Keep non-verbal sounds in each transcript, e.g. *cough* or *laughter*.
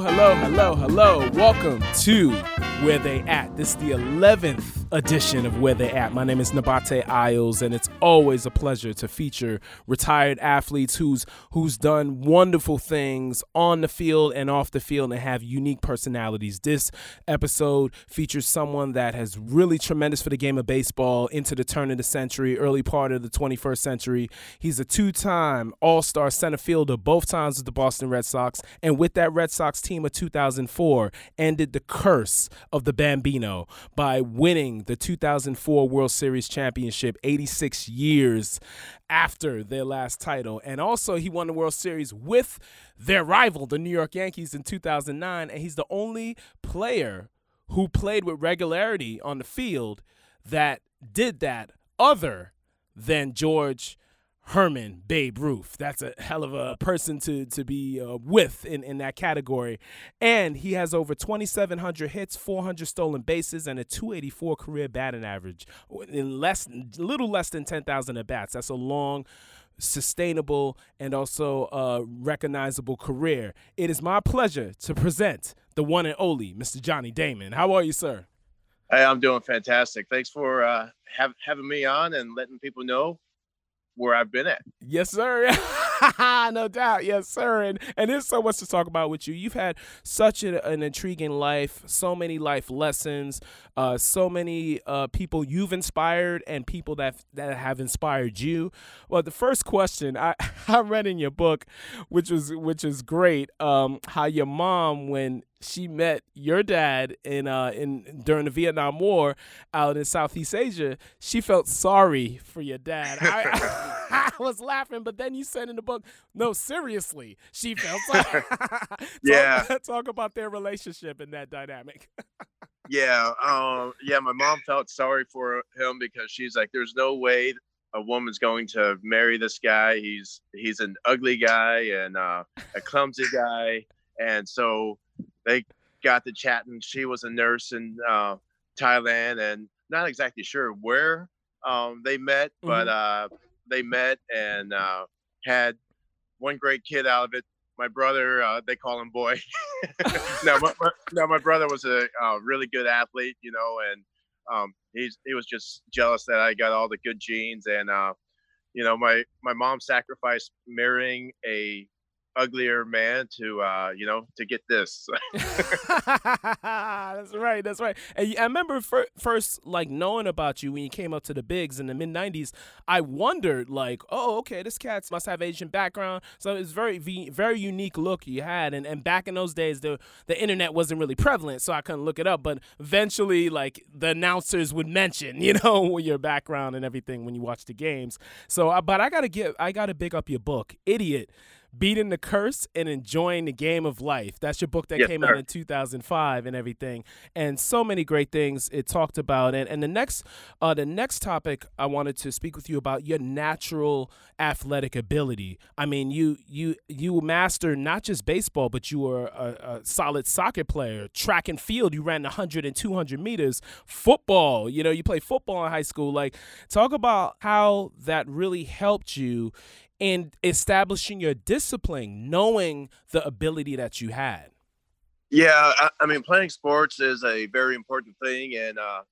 Hello, hello, hello. Welcome to Where They At. This is the 11th edition of Where They At. My name is Nabate Isles, and it's always a pleasure to feature retired athletes who's who's done wonderful things on the field and off the field and have unique personalities. This episode features someone that has really tremendous for the game of baseball into the turn of the century, early part of the 21st century. He's a two-time All-Star center fielder, both times with the Boston Red Sox, and with that Red Sox team of 2004, ended the curse of the Bambino by winning the 2004 World Series championship 86 years after their last title. And also, he won the World Series with their rival, the New York Yankees, in 2009. And he's the only player who played with regularity on the field that did that other than George Herman Babe Ruth. That's a hell of a person to to be uh, with in, in that category. And he has over 2,700 hits, 400 stolen bases, and a 284 career batting average in less, little less than 10,000 at bats. That's a long sustainable and also uh, recognizable career. It is my pleasure to present the one and only Mr. Johnny Damon. How are you, sir? Hey, I'm doing fantastic. Thanks for uh, have, having me on and letting people know where I've been at. Yes, sir. *laughs* *laughs* no doubt. Yes, sir. And and there's so much to talk about with you. You've had such a, an intriguing life, so many life lessons, uh, so many uh, people you've inspired and people that that have inspired you. Well, the first question I, *laughs* I read in your book, which was which is great, um, how your mom when she met your dad in uh in during the Vietnam War out in Southeast Asia. She felt sorry for your dad. I, *laughs* *laughs* I, was laughing, but then you said in the book, no, seriously, she felt *laughs* sorry. *laughs* talk, yeah, talk about their relationship and that dynamic. yeah, um, yeah. My mom felt sorry for him because she's like, "There's no way a woman's going to marry this guy. He's he's an ugly guy and uh, a clumsy guy." And so they got to chatting. She was a nurse in uh, Thailand, and not exactly sure where um, they met, mm-hmm. but uh, they met and uh, had one great kid out of it. My brother, uh, they call him Boy. *laughs* no, my, my, my brother was a uh, really good athlete, you know, and um, he's he was just jealous that I got all the good genes, and uh, you know, my my mom sacrificed marrying a uglier man to uh you know to get this. *laughs* That's right that's right. And i remember fir- first like knowing about you when you came up to the bigs in the mid 90s i wondered like oh okay this cat must have asian background. So it's very very unique look you had and, and back in those days the the internet wasn't really prevalent so i couldn't look it up but eventually like the announcers would mention *laughs* you know your background and everything when you watch the games. So uh, but i gotta give i gotta big up your book idiot beating the curse and enjoying the game of life. That's your book that yes, came sir. out in 2005 and everything, and so many great things it talked about. And and the next uh, the next topic I wanted to speak with you about your natural athletic ability. I mean, you you you master not just baseball, but you were a, a solid soccer player, track and field. You ran 100 and 200 meters. Football, you know, you play football in high school. Like, talk about how that really helped you and establishing your discipline, knowing the ability that you had. Yeah, I, I, mean, playing sports is a very important thing, and uh,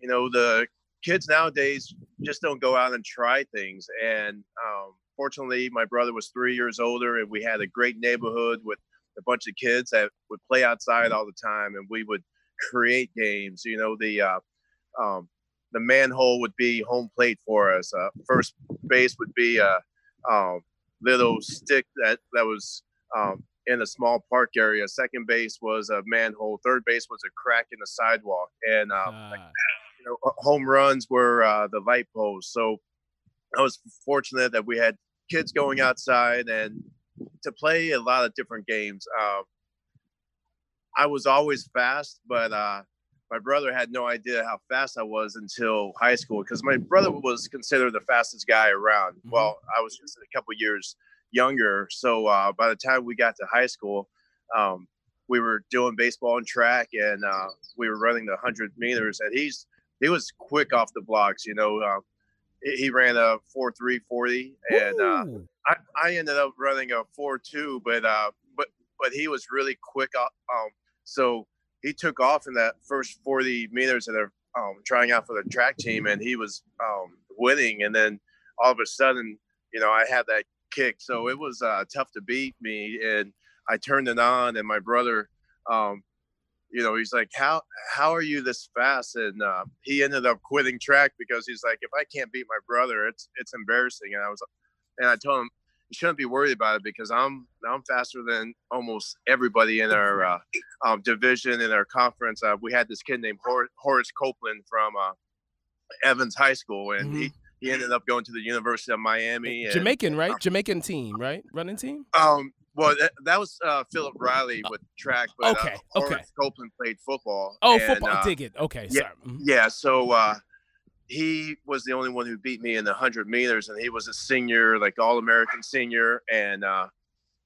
you know, the kids nowadays just don't go out and try things. And um, fortunately, my brother was three years older, and we had a great neighborhood with a bunch of kids that would play outside all the time, and we would create games. You know, the uh, um, the manhole would be home plate for us. Uh, first base would be uh, um, little stick that that was um, in a small park area. Second base was a manhole. Third base was a crack in the sidewalk, and um, uh. you know, home runs were uh, the light posts. So I was fortunate that we had kids going outside and to play a lot of different games. Um, I was always fast, but uh, my brother had no idea how fast I was until high school because my brother was considered the fastest guy around. Mm-hmm. Well, I was just a couple years younger. So uh, by the time we got to high school, um, we were doing baseball and track, and uh, we were running the 100 meters. And he's he was quick off the blocks. You know, uh, he ran a 4.3 40, and uh, I, I ended up running a 4.2, but uh, but but he was really quick. Um, so he took off in that first 40 meters that they're um, trying out for the track team, and he was um, winning. And then all of a sudden, you know, I had that kick, so it was uh, tough to beat me. And I turned it on, and my brother, um, you know, he's like, "How how are you this fast?" And uh, he ended up quitting track because he's like, "If I can't beat my brother, it's it's embarrassing." And I was, and I told him, "You shouldn't be worried about it because I'm I'm faster than almost everybody in our uh, um, division in our conference." Uh, we had this kid named Hor- Horace Copeland from uh, Evans High School, and mm-hmm. he he ended up going to the University of Miami. And, Jamaican, right? Jamaican team, right? Running team. Um, well, that, that was uh, Philip Riley with track, but okay, uh, okay. Copeland played football. Oh, and, football. Uh, Dig it. Okay, yeah, sorry. Mm-hmm. Yeah, so uh, he was the only one who beat me in the hundred meters, and he was a senior, like all American senior, and uh,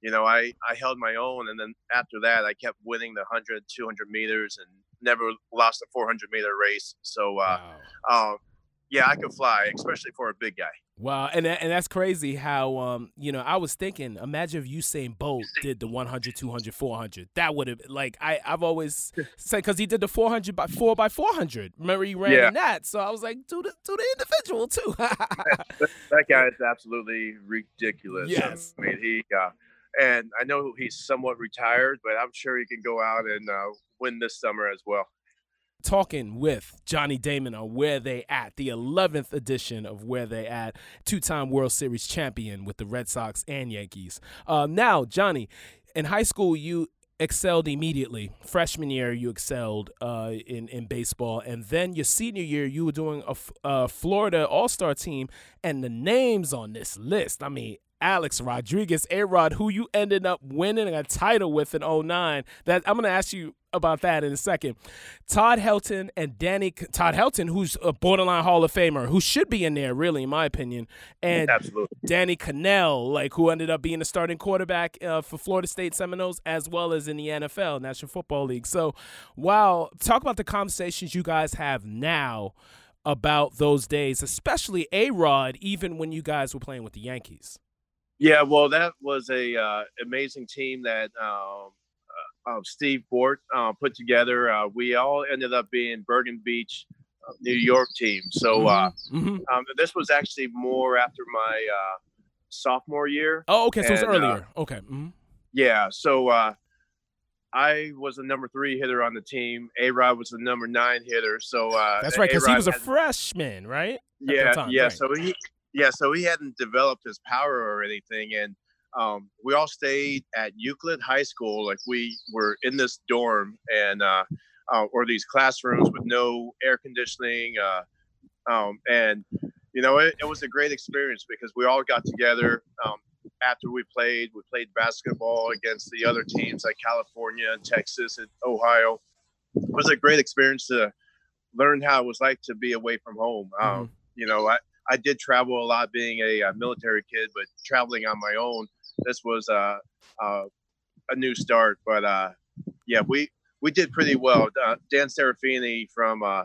you know, I I held my own, and then after that, I kept winning the 100, 200 meters, and never lost a 400 meter race. So, uh, wow. um, yeah, I could fly, especially for a big guy. Wow, and and that's crazy how um you know I was thinking imagine if Usain Bolt did the 100 200 400 that would have like I I've always said cuz he did the 400 by 4 by 400 remember he ran yeah. in that so I was like do the do the individual too. *laughs* That guy is absolutely ridiculous. Yes. I mean he uh, and I know he's somewhat retired but I'm sure he can go out and uh, win this summer as well talking with Johnny Damon on Where They At, the 11th edition of Where They At, two time World Series champion with the Red Sox and Yankees. Uh, now, Johnny, in high school, you excelled immediately. Freshman year, you excelled uh, in in baseball, and then your senior year, you were doing a, a Florida All Star team, and the names on this list. I mean, Alex Rodriguez, A Rod, who you ended up winning a title with in 09. That I'm going to ask you about that in a second. Todd Helton and Danny Todd Helton, who's a borderline Hall of Famer, who should be in there, really, in my opinion, and Absolutely. Danny Kanell, like who ended up being a starting quarterback uh, for Florida State Seminoles as well as in the NFL, National Football League. So, wow, talk about the conversations you guys have now about those days, especially A Rod, even when you guys were playing with the Yankees. Yeah, well, that was a uh, amazing team that um, uh, Steve Bort uh, put together. Uh, we all ended up being Bergen Beach, uh, New York team. So uh, mm-hmm. mm-hmm. um, this was actually more after my uh, sophomore year. Oh, okay, so and, it was earlier. okay. Mm-hmm. Yeah, so I was the number three hitter on the team. A Rod was the number nine hitter. So that's right, because he was a freshman, right? yeah, yeah. Right. So he yeah, so he hadn't developed his power or anything, and um, we all stayed at Euclid High School. Like we were in this dorm and uh, uh, or these classrooms with no air conditioning, uh, um, and you know it, it, was a great experience because we all got together um, after we played. We played basketball against the other teams like California and Texas and Ohio. It was a great experience to learn how it was like to be away from home. Um, mm-hmm. You know, I, I did travel a lot being a, a, military kid, but traveling on my own, this was uh, uh, a new start. But uh, yeah, we we did pretty well. Uh, Dan Serafini from uh,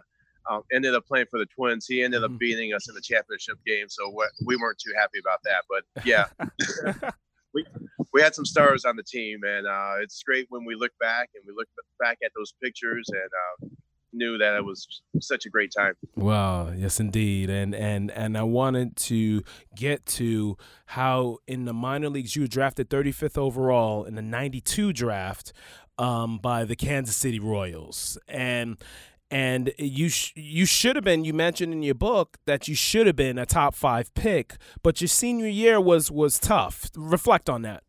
uh, ended up playing for the Twins. He ended up mm-hmm. beating us in the championship game, so we weren't too happy about that. But yeah, *laughs* we we had some stars on the team, and it's great when we look back and we look back at those pictures and knew that it was such a great time. Wow, yes indeed. And and and I wanted to get to how in the minor leagues you were drafted 35th overall in the 92 draft um, by the Kansas City Royals. And and you sh- you should have been you mentioned in your book that you should have been a top 5 pick, but your senior year was was tough. Reflect on that.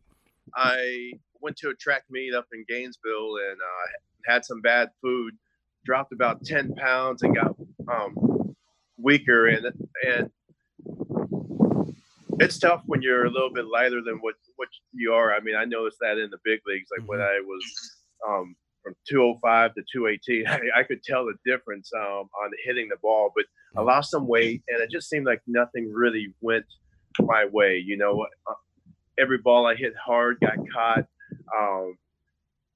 I went to a track meet up in Gainesville and uh, had some bad food dropped about 10 pounds and got um, weaker and and it's tough when you're a little bit lighter than what what you are. I mean, I noticed that in the big leagues, like mm-hmm. when I was um, from 205 to 218, *laughs* I, I could tell the difference um, on hitting the ball. But I mm-hmm. lost some weight, and it just seemed like nothing really went my way. You know, uh, every ball I hit hard got caught. Um,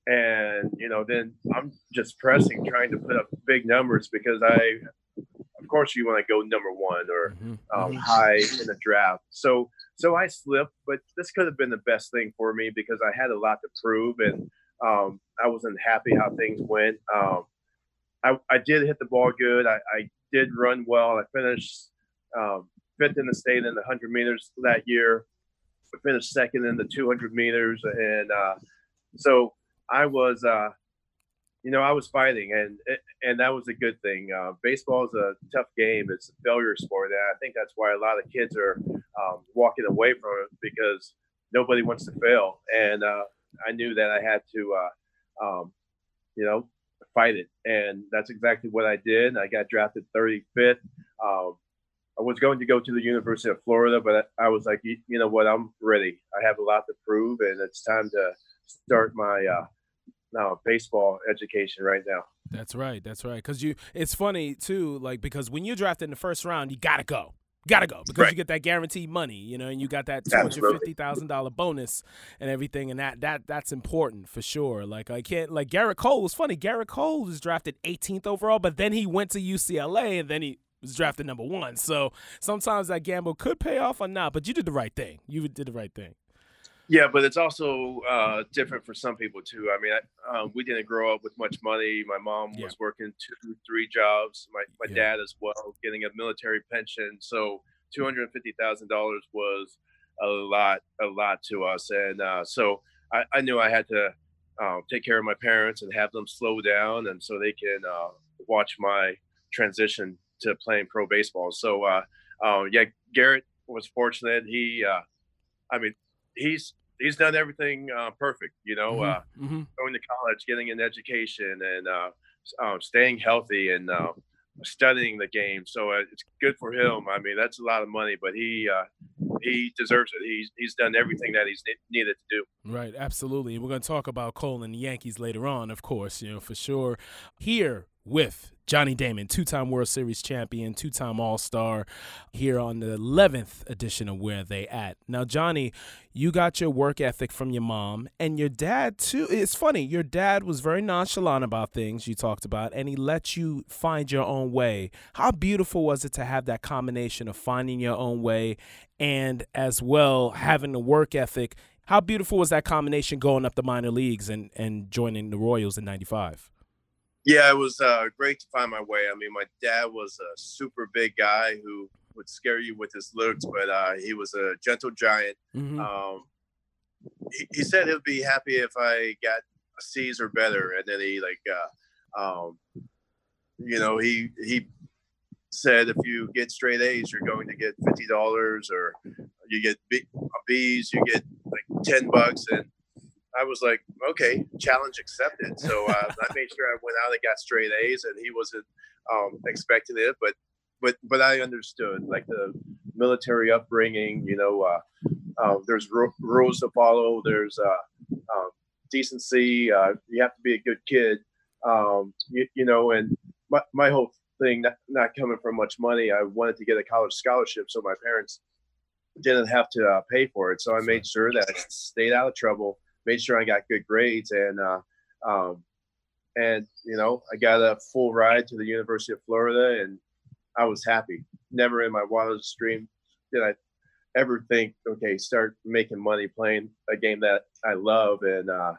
and you know then i'm just pressing trying to put up big numbers because i of course you want to go number one or mm-hmm. um, high in the draft so so I slipped, but this could have been the best thing for me because I had a lot to prove and um, I wasn't happy how things went. Um, I, I did hit the ball good. I, I did run well. I finished um, fifth in the state in the 100 meters that year. I finished second in the 200 meters. And uh, so I was, uh, you know, I was fighting, and and that was a good thing. Uh, baseball is a tough game; it's a failure sport, and I think that's why a lot of kids are um, walking away from it because nobody wants to fail. And uh, I knew that I had to, uh, um, you know, fight it, and that's exactly what I did. I got drafted 35th. Um, I was going to go to the University of Florida, but I was like, you, you, know what, I'm ready. I have a lot to prove, and it's time to start my now baseball education right now. That's right. That's right. Because you, it's funny too, like because when you're drafted in the first round, you gotta go. Gotta go because right. you get that guaranteed money, you know, and you got that two hundred fifty thousand dollar bonus and everything, and that that that's important for sure. Like I can't like Gerrit Cole was funny. Gerrit Cole was drafted 18th overall, but then he went to UCLA and then he was drafted number one. So sometimes that gamble could pay off or not, but you did the right thing. You did the right thing. Yeah, but it's also uh, different for some people too. I mean, I, um, we didn't grow up with much money. My mom yeah. was working two, three jobs. My my yeah. dad as well, getting a military pension. So two hundred and fifty thousand dollars was a lot, a lot to us. And uh, so I, I, knew I had to uh, take care of my parents and have them slow down, and so they can uh, watch my transition to playing pro baseball. So uh, uh, yeah, Gerrit was fortunate. He, I mean, he's he's done everything uh, perfect. You know, mm-hmm. Uh, mm-hmm. going to college, getting an education, and uh, um, staying healthy and uh, studying the game. So uh, it's good for him. I mean, that's a lot of money, but he uh, he deserves it. He's he's done everything that he's needed to do. Right, absolutely. We're going to talk about Cole and the Yankees later on, of course. You know, for sure. Here with Johnny Damon, two time World Series champion, two time All Star, here on the 11th edition of Where They At. Now, Johnny, you got your work ethic from your mom and your dad, too. It's funny, your dad was very nonchalant about things you talked about, and he let you find your own way. How beautiful was it to have that combination of finding your own way and as well having the work ethic? How beautiful was that combination going up the minor leagues and, and joining the Royals in 95? Yeah, it was uh, great to find my way. I mean, my dad was a super big guy who would scare you with his looks, but uh, he was a gentle giant. Mm-hmm. Um, he, he, said he'd be happy if I got C's or better, and then he like, uh, um, you know, he he said if you get straight A's, you're going to get fifty dollars, or you get B, B's, you get like ten bucks, and I was like, okay, challenge accepted. So uh, I made sure I went out and got straight A's, and he wasn't um, expecting it, but but but I understood like the military upbringing. You know, uh, uh, there's rules to follow. There's uh, um, decency. Uh, you have to be a good kid. Um, you, you, know, and my, my whole thing, not, not coming from much money, I wanted to get a college scholarship, so my parents didn't have to uh, pay for it. So I made sure that I stayed out of trouble made sure I got good grades, and uh, um, and you know I got a full ride to the University of Florida, and I was happy. Never in my wildest dream did I ever think, okay, start making money playing a game that I love, and uh,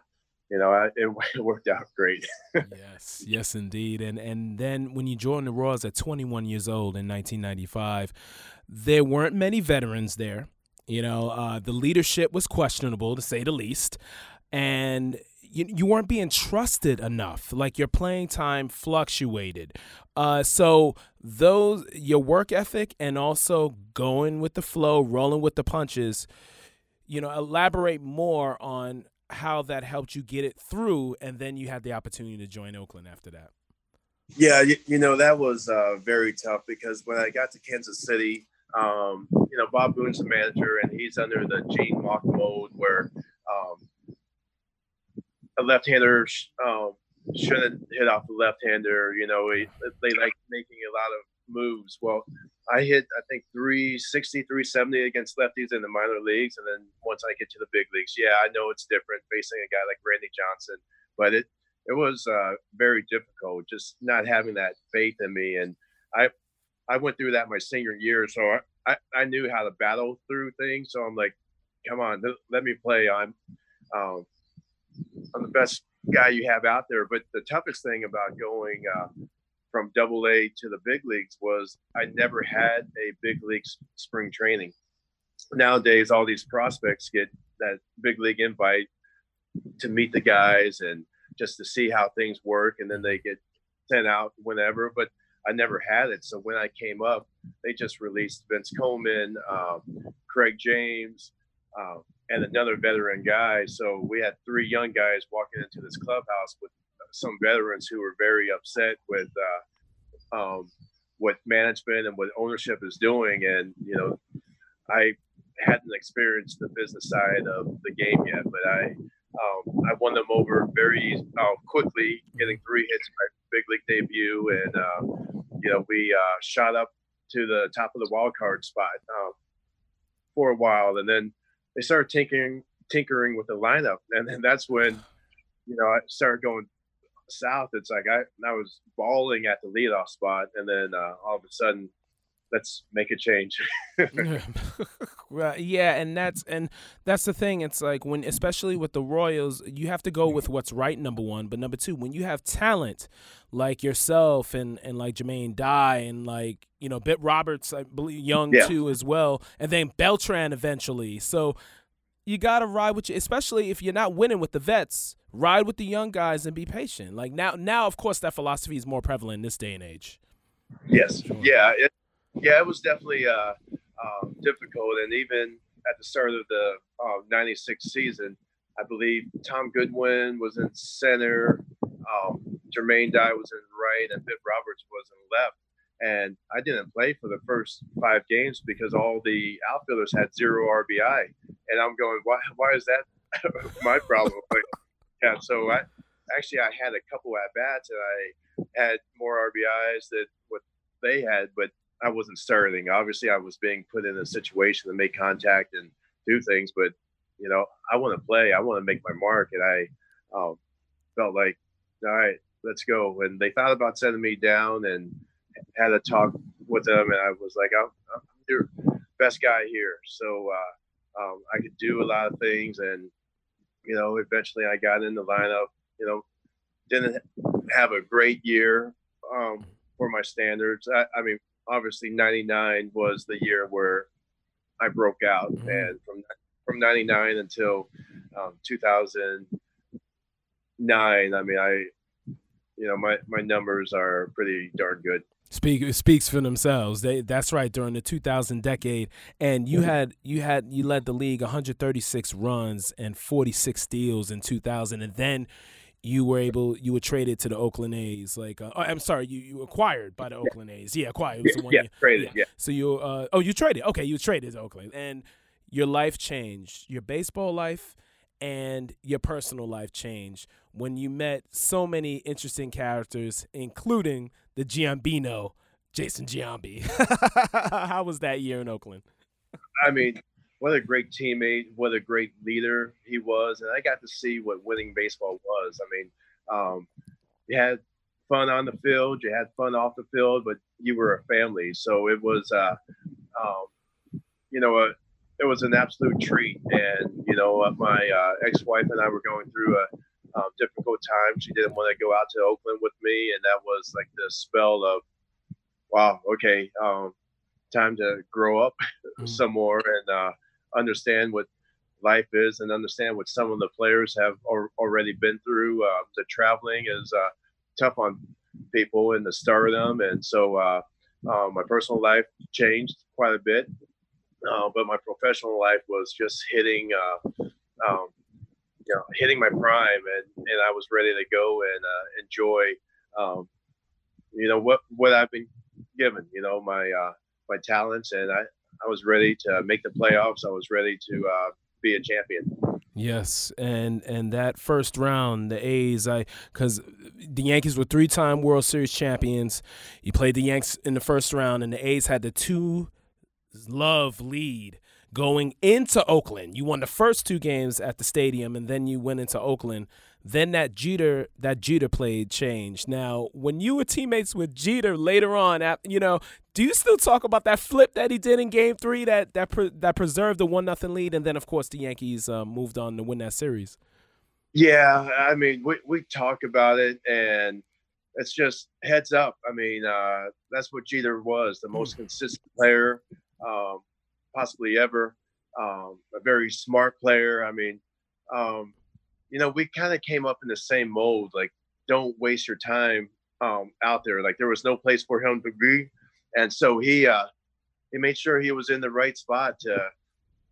you know, I, it, *laughs* worked out great. yes, yes, indeed. And and then when you joined the Royals at 21 years old in 1995, there weren't many veterans there. You know, uh, the leadership was questionable to say the least, and you, you weren't being trusted enough. Like your playing time fluctuated. Uh, so those your work ethic and also going with the flow, rolling with the punches. You know, elaborate more on how that helped you get it through, and then you had the opportunity to join Oakland after that. Yeah, you, you know that was uh, very tough because when I got to Kansas City, um, you know, Bob Boone's the manager, and he's under the Gene Mauch mode where um, a left-hander sh- um, shouldn't hit off the left-hander. You know, he, they like making a lot of moves. Well, I hit I think 360, 370 against lefties in the minor leagues, and then once I get to the big leagues, yeah, I know it's different facing a guy like Randy Johnson, but it it was uh, very difficult just not having that faith in me and I I went through that my senior year, so I, I, I knew how to battle through things. So I'm like, come on, let me play. I'm um, I'm the best guy you have out there. But the toughest thing about going uh, from Double A to the big leagues was I never had a big league spring training. Nowadays, all these prospects get that big league invite to meet the guys and just to see how things work, and then they get sent out whenever. But I never had it. So when I came up, they just released Vince Coleman, um, Craig James, um, and another veteran guy. So we had three young guys walking into this clubhouse with some veterans who were very upset with uh, um, what management and what ownership is doing. And you know, I hadn't experienced the business side of the game yet, but I um, I won them over very uh, quickly, getting three hits in my big league debut, and uh, you know we uh, shot up to the top of the wild card spot um, for a while, and then they started tinkering tinkering with the lineup, and then that's when you know I started going south. It's like I I was bawling at the leadoff spot, and then uh, all of a sudden, let's make a change. *laughs* right, *laughs* yeah, and that's and that's the thing. It's like when, especially with the Royals, you have to go with what's right. Number one, but number two, when you have talent like yourself and and like Jermaine Dye and like you know Bip Roberts, I believe Young yeah. too as well, and then Beltran eventually. So you gotta ride with you, especially if you're not winning with the vets. Ride with the young guys and be patient. Like now, now of course that philosophy is more prevalent in this day and age. Yes, sure. yeah, it, yeah, it was definitely uh, uh, difficult, and even at the start of the '96 uh, season, I believe Tom Goodwin was in center. Um, Jermaine Dye was in right and Bip Roberts was in left. And I didn't play for the first five games because all the outfielders had zero RBI. And I'm going, why, why is that *laughs* my problem? Like, yeah, so I actually I had a couple at bats and I had more RBIs than what they had, but I wasn't starting. Obviously, I was being put in a situation to make contact and do things, but you know, I want to play. I want to make my mark, and I um, felt like, all right, let's go. And they thought about sending me down and had a talk with them. And I was like, I'm, I'm your best guy here. So uh, um, I could do a lot of things. And, you know, eventually I got in the lineup, you know, didn't have a great year um, for my standards. I, I, mean, obviously 99 was the year where I broke out. Mm-hmm. And from, from 99 until um, 2009, I mean, I, you know my my numbers are pretty darn good. Speak speaks for themselves. They that's right during the 2000 decade, and you mm-hmm. had you had you led the league 136 runs and 46 steals in 2000, and then you were able you were traded to the Oakland A's. Like uh, oh, I'm sorry, you, you acquired by the yeah. Oakland A's. Yeah, acquired. yeah, yeah traded. Yeah. yeah. So you uh, oh you traded. Okay, you traded to Oakland, and your life changed. Your baseball life and your personal life changed when you met so many interesting characters, including the Giambino, Jason Giambi. *laughs* How was that year in Oakland? I mean, what a great teammate, what a great leader he was, and I got to see what winning baseball was. I mean, um, you had fun on the field, you had fun off the field, but you were a family, so it was, uh, um, you know, a it was an absolute treat. And you know, uh, my uh, ex-wife and I were going through a um, difficult time. She didn't want to go out to Oakland with me, and that was like the spell of, wow, okay, um, time to grow up mm-hmm. *laughs* some more and uh, understand what life is, and understand what some of the players have already been through. Uh, the traveling is uh, tough on people and the stardom, and so uh, uh, my personal life changed quite a bit. Uh, but my professional life was just hitting, uh, um, you know, hitting my prime, and, and I was ready to go and enjoy, um, you know, what what I've been given, you know, my my talents, and I I was ready to make the playoffs. I was ready to uh, be a champion. Yes, and and that first round, the A's, I because the Yankees were three-time World Series champions. You played the Yanks in the first round, and the A's had the two love lead going into Oakland. You won the first two games at the stadium, and then you went into Oakland. Then that Jeter that Jeter played changed. Now, when you were teammates with Jeter later on, you know, do you still talk about that flip that he did in Game Three that that pre- that preserved the one nothing lead, and then of course the Yankees uh, moved on to win that series? Yeah, I mean, we we talk about it, and it's just heads up. I mean, uh, that's what Jeter was the most hmm. consistent player, um, possibly ever. Um, a very smart player. I mean, um, you know, we kind of came up in the same mold. Like, don't waste your time um, out there. Like, there was no place for him to be, and so he uh, he made sure he was in the right spot to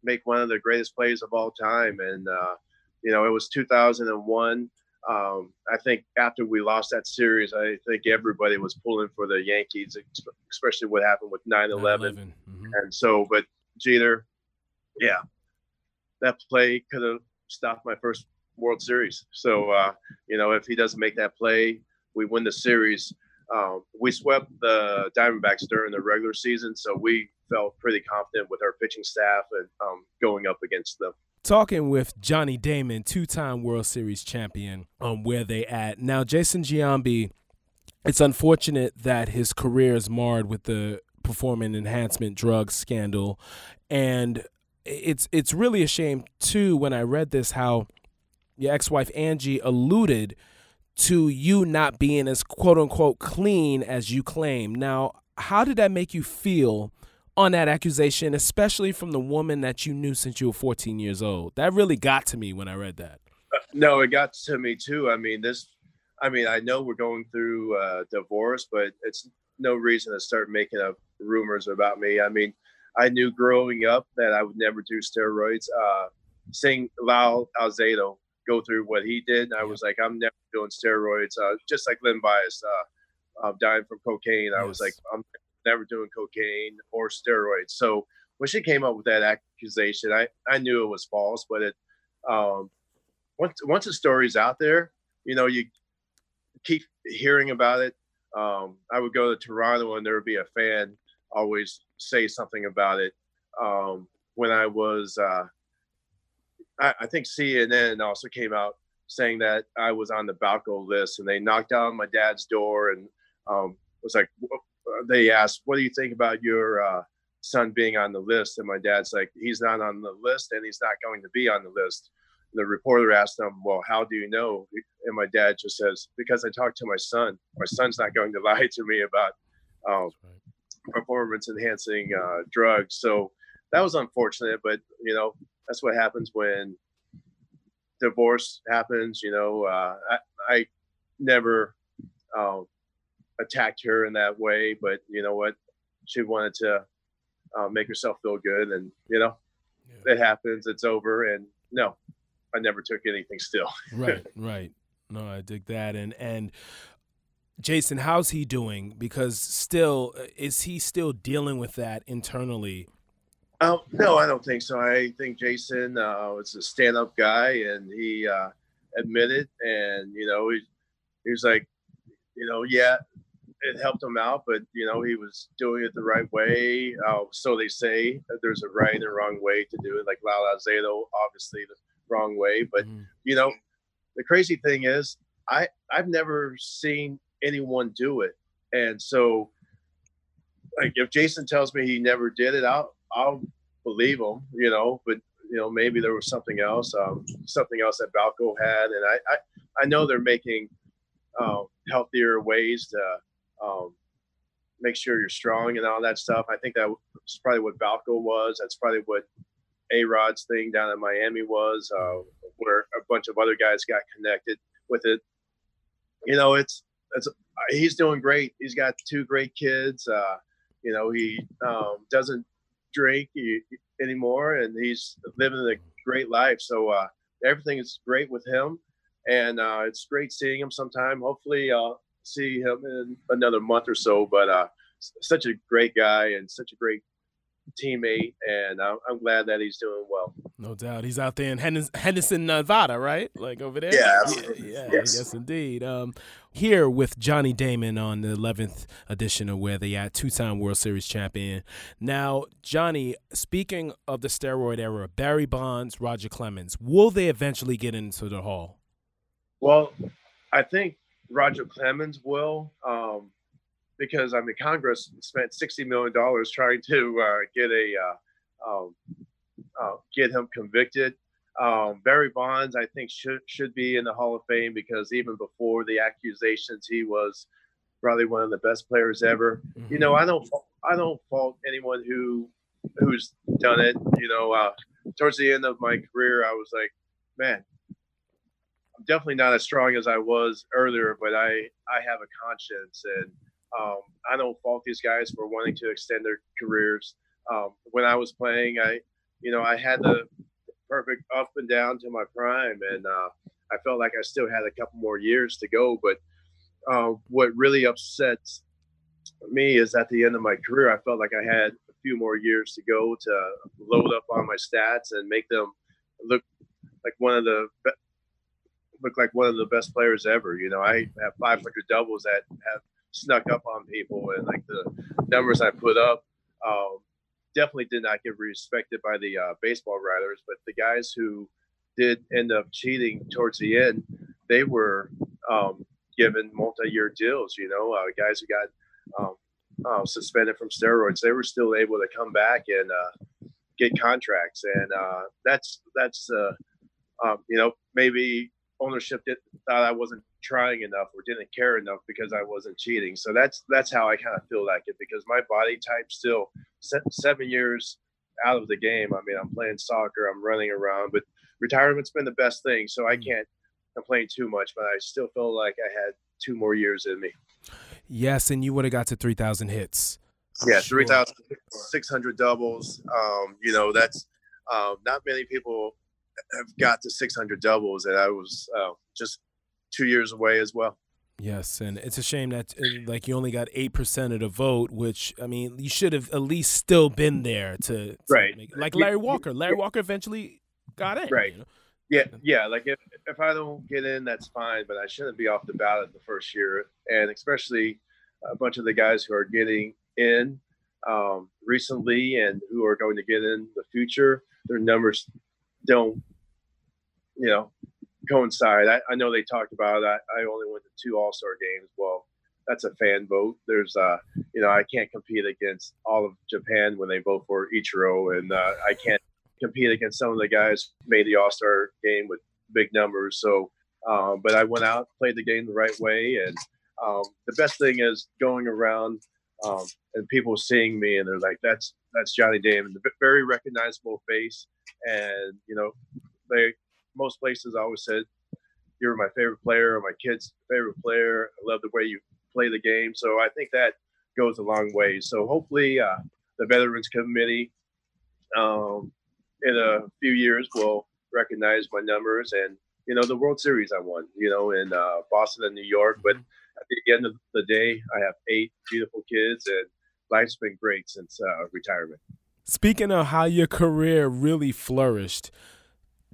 make one of the greatest plays of all time. And uh, you know, it was 2001 um, I think after we lost that series, I think everybody was pulling for the Yankees, especially what happened with 9 11. Mm-hmm. And so, but Jeter, yeah, that play could have stopped my first World Series. So, uh, you know, if he doesn't make that play, we win the series. Um, we swept the Diamondbacks during the regular season, so we felt pretty confident with our pitching staff and um, going up against them talking with Johnny Damon, two-time World Series champion, on where they at now. Jason Giambi, it's unfortunate that his career is marred with the performance enhancement drug scandal, and it's it's really a shame too. When I read this, how your ex-wife Angie alluded to you not being as quote unquote clean as you claim. Now, how did that make you feel? on that accusation, especially from the woman that you knew since you were 14 years old. That really got to me when I read that. No, it got to me too. I mean, this, I mean, I know we're going through uh, divorce, but it's no reason to start making up rumors about me. I mean, I knew growing up that I would never do steroids. Uh, seeing Alzado go through what he did, I was like, I'm never doing steroids. Uh, just like Len Bias, uh, dying from cocaine. I was like, I'm never doing cocaine or steroids. So when she came up with that accusation, I, I knew it was false, but it um, once once the story's out there, you know, you keep hearing about it. Um, I would go to Toronto and there would be a fan always say something about it. Um, when I was, uh, I, I, think CNN also came out saying that I was on the Balco list, and they knocked down my dad's door and um, was like, they asked, "What do you think about your uh, son being on the list?" And my dad's like, "He's not on the list, and he's not going to be on the list." And the reporter asked him, "Well, how do you know?" And my dad just says, "Because I talked to my son. My son's not going to *laughs* lie to me about um, performance enhancing uh, drugs." So that was unfortunate, but you know that's what happens when divorce happens. You know, uh, I, I never. Um, attacked her in that way, but you know what? She wanted to uh, make herself feel good, and you know, yeah. it happens. It's over, and no, I never took anything still. *laughs* right, right. No, I dig that, and and Jason, how's he doing? Because still, uh, is he still dealing with that internally? Um, no, I don't think so. I think Jason uh, was a stand-up guy, and he uh, admitted, and you know, he, he was like, you know, yeah, it helped him out, but you know he was doing it the right way. Uh, so they say there's a right and a wrong way to do it. Like Lyle Alzado, obviously the wrong way, but mm. you know the crazy thing is I I've never seen anyone do it, and so like if Jason tells me he never did it, I'll I'll believe them, you know. But you know maybe there was something else, um, something else that Balco had, and I I, I know they're making. Uh, healthier ways to um, make sure you're strong and all that stuff. I think that's probably what Balco was. That's probably what A Rod's thing down in Miami was, uh, where a bunch of other guys got connected with it. You know, it's it's he's doing great. He's got two great kids. Uh, you know, he um, doesn't drink anymore, and he's living a great life. So uh, everything is great with him, and uh, it's great seeing him sometime. Hopefully, I'll see him in another month or so. But uh, such a great guy and such a great teammate, and I'm, I'm, glad that he's doing well. No doubt, he's out there in Henderson, Nevada, right? Like over there. Yeah, absolutely. Yeah, yeah yes. yes, indeed. Um, here with Johnny Damon on the 11th edition of Where They At, two-time World Series champion. Now, Johnny, speaking of the steroid era, Barry Bonds, Roger Clemens, will they eventually get into the Hall? Well, I think Roger Clemens will. Um, because I mean Congress spent sixty million dollars trying to uh, get a uh, um, uh, get him convicted. Um, Barry Bonds, I think, should should be in the Hall of Fame because even before the accusations, he was probably one of the best players ever. Mm-hmm. You know, I don't I don't fault anyone who who's done it. You know, uh, towards the end of my career, I was like, man, I'm definitely not as strong as I was earlier, but I I have a conscience and um, I don't fault these guys for wanting to extend their careers. Um, when I was playing, I, you know, I had the perfect up and down to my prime, and uh, I felt like I still had a couple more years to go. But uh, what really upsets me is at the end of my career, I felt like I had a few more years to go to load up on my stats and make them look like one of the look like one of the best players ever. You know, I have 500 doubles that have snuck up on people, and like the numbers I put up um, definitely did not get respected by the uh, baseball writers. But the guys who did end up cheating towards the end, they were um, given multi-year deals. You know, uh, guys who got um, uh, suspended from steroids, they were still able to come back and uh, get contracts, and uh, that's that's uh, um, you know maybe ownership did, thought I wasn't trying enough or didn't care enough because I wasn't cheating. So that's that's how I kind of feel like it because my body type still seven years out of the game. I mean, I'm playing soccer, I'm running around, but retirement's been the best thing. So I mm. can't complain too much, but I still feel like I had two more years in me. Yes, and you would have got to 3,000 hits. I'm yeah, sure. 3,600 doubles. Um, you know, that's um, not many people have got to 600 doubles, and I was uh, just two years away as well. Yes, and it's a shame that uh, like you only got eight percent of the vote, which I mean you should have at least still been there to, to right. Make, like Larry Walker. Larry Walker eventually got in. Right. You know? Yeah, yeah. Like if, if I don't get in, that's fine, but I shouldn't be off the ballot the first year, and especially a bunch of the guys who are getting in um, recently and who are going to get in the future, their numbers don't, you know, coincide. I, I know they talked about I, I only went to two All Star games. Well, that's a fan vote. There's, uh, you know, I can't compete against all of Japan when they vote for Ichiro, and uh, I can't compete against some of the guys who made the All Star game with big numbers. So, um, but I went out, played the game the right way, and um, the best thing is going around um, and people seeing me, and they're like, "That's that's Johnny Damon, the very recognizable face," and you know, they most places I always said you're my favorite player or my kid's favorite player. I love the way you play the game. So I think that goes a long way. So hopefully uh, the Veterans Committee um, in a few years will recognize my numbers and you know the World Series I won. You know in uh, Boston and New York, but at the end of the day, I have eight beautiful kids and life's been great since uh, retirement. Speaking of how your career really flourished,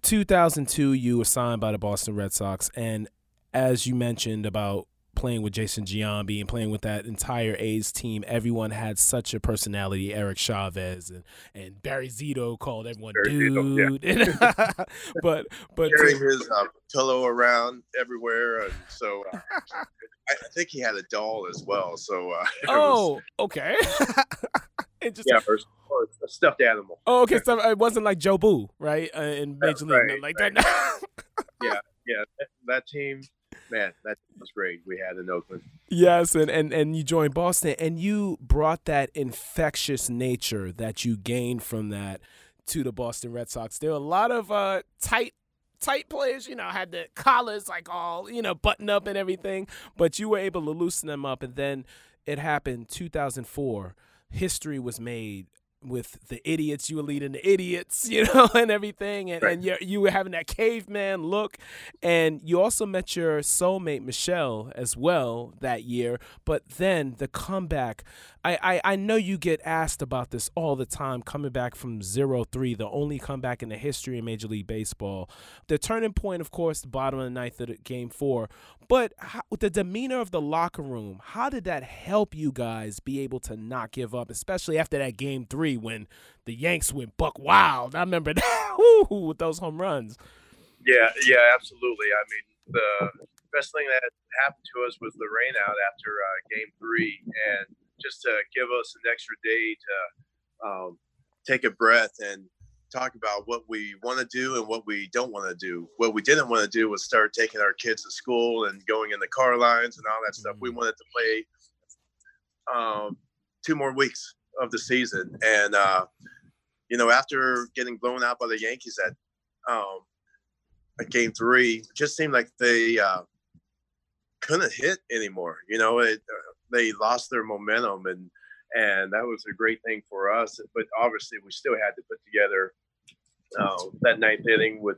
2002, you were signed by the Boston Red Sox, and as you mentioned about playing with Jason Giambi and playing with that entire A's team, everyone had such a personality. Eric Chavez and, and Barry Zito called everyone Barry dude. Zito, yeah. *laughs* but but carrying his uh, pillow around everywhere, and so uh, I think he had a doll as well. So uh, *laughs* oh, was, okay. *laughs* just, yeah, or, or, a stuffed animal. Oh, okay. So it wasn't like Jobu, right? Uh, in Major League, right, like right. that. yeah, yeah. That, that, team, man, that was great. We had in Oakland. Yes, and, and and you joined Boston, and you brought that infectious nature that you gained from that to the Boston Red Sox. There were a lot of uh, tight tight players, you know, had the collars like all, you know, buttoned up and everything, but you were able to loosen them up. And then it happened 2004 history was made with the idiots. You were leading the idiots, *laughs* you know, and everything. And, Right. and you you were having that caveman look. And you also met your soulmate Michelle as well that year. But then the comeback. I, I, I know you get asked about this all the time, coming back from zero three, the only comeback in the history of Major League Baseball. The turning point, of course, the bottom of the ninth of game four. But how, the demeanor of the locker room, how did that help you guys be able to not give up, especially after that game three when the Yanks went buck wild? I remember that *laughs* woo, with those home runs. Yeah, yeah, absolutely. I mean, the best thing that happened to us was the rain out after uh, game three, and just to give us an extra day to um, take a breath and talk about what we want to do and what we don't want to do. What we didn't want to do was start taking our kids to school and going in the car lines and all that stuff. We wanted to play um, two more weeks of the season, and uh, you know, after getting blown out by the Yankees at um, at game three, it just seemed like they uh, couldn't hit anymore. You know, it, uh, they lost their momentum, and and that was a great thing for us. But obviously, we still had to put together uh, that ninth inning with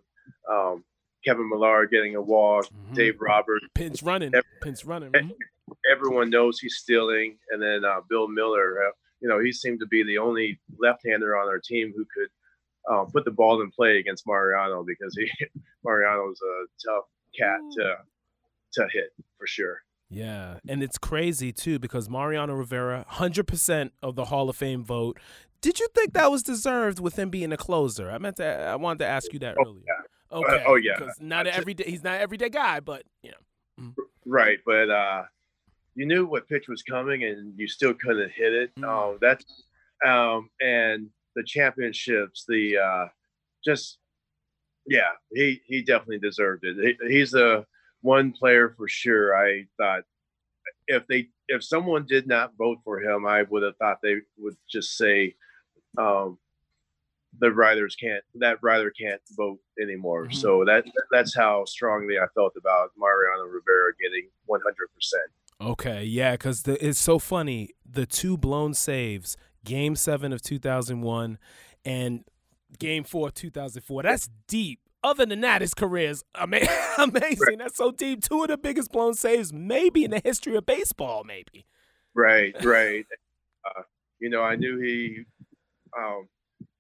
um, Kevin Millar getting a walk, Mhm. Dave Roberts. Pinch running, Ev- pinch running. mhm. Everyone knows he's stealing, and then uh, Bill Mueller. Uh, you know, he seemed to be the only left-hander on our team who could uh, put the ball in play against Mariano because he *laughs* Mariano's a tough cat to to hit for sure. Yeah, and it's crazy too because Mariano Rivera, hundred percent of the Hall of Fame vote. Did you think that was deserved with him being a closer? I meant to. I wanted to ask you that Oh, earlier. yeah. Okay. oh, yeah. 'cause Not an everyday. He's not an everyday guy, but you know. Right, but uh, you knew what pitch was coming, and you still couldn't hit it. Mm. Um, that's um, and the championships, the uh, just yeah, he he definitely deserved it. He, he's the one player for sure. I thought if they if someone did not vote for him, I would have thought they would just say um, the writers can't that writer can't vote anymore. Mhm. So that that's how strongly I felt about Mariano Rivera getting 100. percent Okay, yeah, because it's so funny. The two blown saves, Game Seven of two thousand one, and Game Four of two thousand four. That's deep. Other than that, his career is ama- *laughs* amazing. That's so deep. Two of the biggest blown saves, maybe in the history of baseball. Maybe. Right, right. *laughs* Uh, you know, I knew he, um,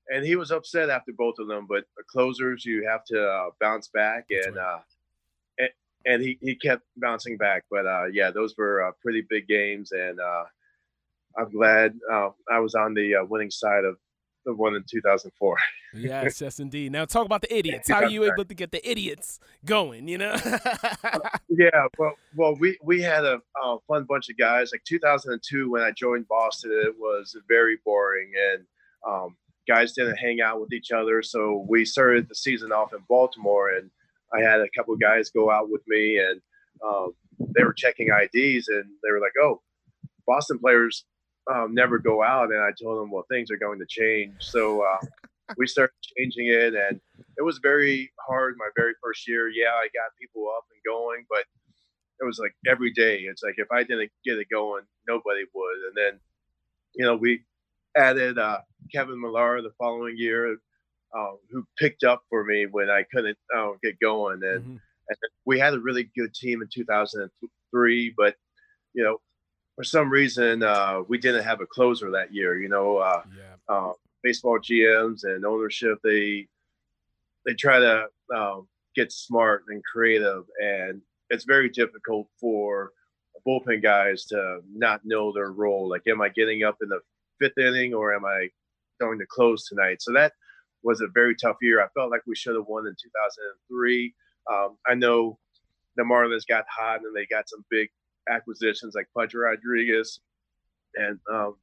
and he was upset after both of them. But the closers, you have to uh, bounce back, That's and right. uh, and, he he kept bouncing back. But uh, yeah, those were uh, pretty big games, and uh, I'm glad uh, I was on the uh, winning side of the one in 2004. Yes, *laughs* yes, indeed. Now talk about the idiots. How are you able to get the idiots going? You know. Yeah, well, well, we we had a uh, fun bunch of guys. Like 2002, when I joined Boston, it was very boring, and um, guys didn't hang out with each other. So we started the season off in Baltimore, and I had a couple of guys go out with me, and um, they were checking IDs, and they were like, "Oh, Boston players um, never go out." And I told them, "Well, things are going to change." So uh, we started changing it, and it was very hard my very first year. Yeah, I got people up and going, but it was like every day. It's like if I didn't get it going, nobody would. And then, you know, we added uh, Kevin Millar the following year, uh, who picked up for me when I couldn't uh, get going. And, Mhm. and we had a really good team in 2003, but you know, for some reason, uh, we didn't have a closer that year. You know, uh, Yeah. uh, baseball GMs and ownership they they try to um, get smart and creative, and it's very difficult for bullpen guys to not know their role. Like, am I getting up in the fifth inning or am I going to close tonight? So that was a very tough year. I felt like we should have won in 2003. Um, I know the Marlins got hot and they got some big acquisitions like Pudge Rodriguez and um,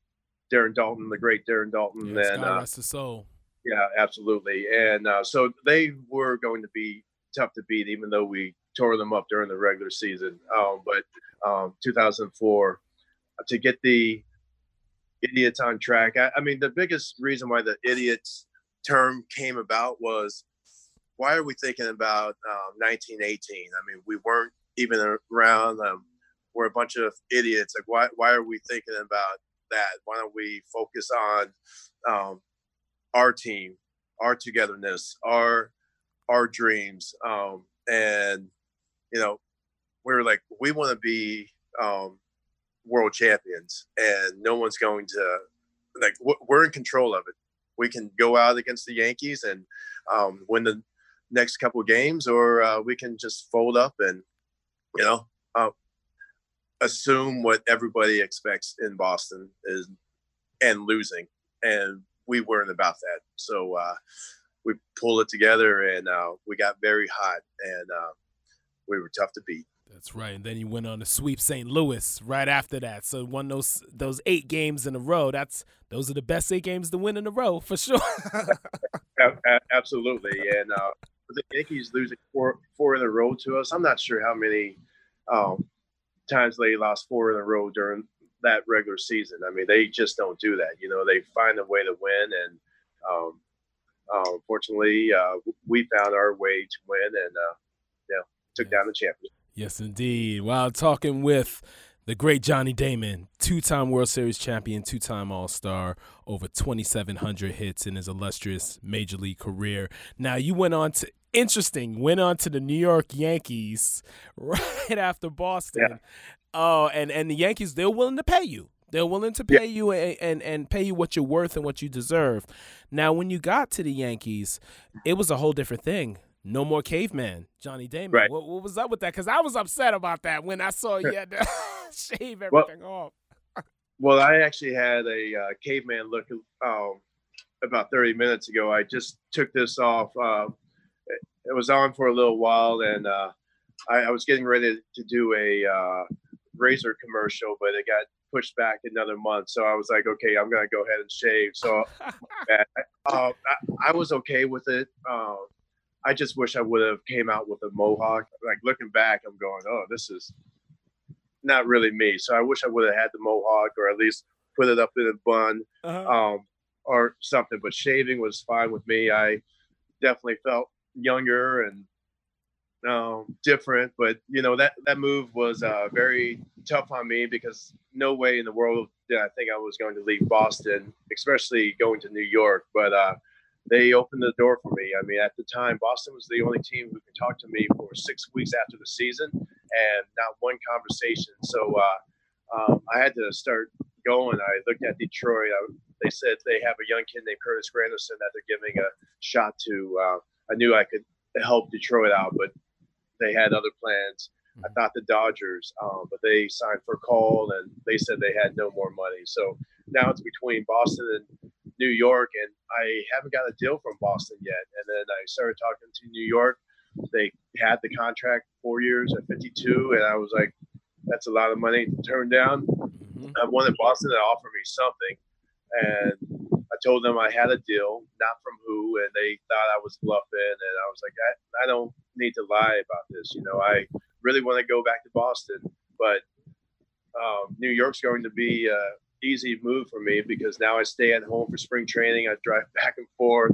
Darren Daulton, the great Darren Daulton, Yes, and God uh, rest his soul. yeah, absolutely. And uh, so they were going to be tough to beat, even though we tore them up during the regular season. Um, but um, 2004, to get the idiots on track, I, I mean, the biggest reason why the idiots term came about was why are we thinking about um, 1918? I mean, we weren't even around. Um, we're a bunch of idiots. Like, why, why are we thinking about that? Why don't we focus on um, our team, our togetherness, our our dreams, um, and you know, we were like, we want to be um, world champions, and no one's going to like we're in control of it. We can go out against the Yankees and um, win the next couple games, or uh, we can just fold up and you know uh, assume what everybody expects in Boston is and losing, and we weren't about that. So uh, we pulled it together, and uh, we got very hot, and uh, we were tough to beat. That's right. And then you went on to sweep St. Louis right after that. So won those those eight games in a row. That's those are the best eight games to win in a row for sure. *laughs* Absolutely. And uh, the Yankees losing four four in a row to us. I'm not sure how many um, times they lost four in a row during that regular season. I mean, they just don't do that. You know, they find a way to win, and um, uh, unfortunately, uh, we found our way to win, and uh, yeah, took down the champion. Yes, indeed. While talking with the great Johnny Damon, two time World Series champion, two time All Star, over 2,700 hits in his illustrious major league career. Now, you went on to, interesting, went on to the New York Yankees *laughs* right after Boston. Yeah. Oh, and, and the Yankees, they're willing to pay you. They're willing to pay yeah. you and, and, and pay you what you're worth and what you deserve. Now, when you got to the Yankees, it was a whole different thing no more caveman, Johnny Damon. Right. What, what was up with that? Because I was upset about that when I saw you had to *laughs* shave everything well, off. well, I actually had a uh, caveman look um, about 30 minutes ago. I just took this off. Uh, it was on for a little while, and uh, I, I, was getting ready to do a uh, razor commercial, but it got pushed back another month. So I was like, okay, I'm gonna go ahead and shave. So *laughs* uh, I, I, was okay with it. I just wish I would have came out with a mohawk. Like looking back, I'm going, oh, this is not really me. So I wish I would have had the mohawk or at least put it up in a bun uh-huh. um, or something. But shaving was fine with me. I definitely felt younger and um, different. But you know that that move was uh, very tough on me because no way in the world did I think I was going to leave Boston, especially going to New York. But uh, they opened the door for me. I mean, at the time, Boston was the only team who could talk to me for six weeks after the season and not one conversation. So uh, um, I had to start going. I looked at Detroit. I, they said they have a young kid named Curtis Granderson that they're giving a shot to. Uh, I knew I could help Detroit out, but they had other plans. I thought the Dodgers, um, but they signed Furcal and they said they had no more money. So now it's between Boston and New York, and I haven't got a deal from Boston yet. And then I started talking to New York. They had the contract four years at 52, and I was like, that's a lot of money to turn down. Mm-hmm. I wanted Boston to offer me something, and I told them I had a deal, not from who, and they thought I was bluffing. And I was like, I, I don't need to lie about this. You know, I really want to go back to Boston, but um, New York's going to be uh, easy move for me because now I stay at home for spring training. I drive *laughs* back and forth.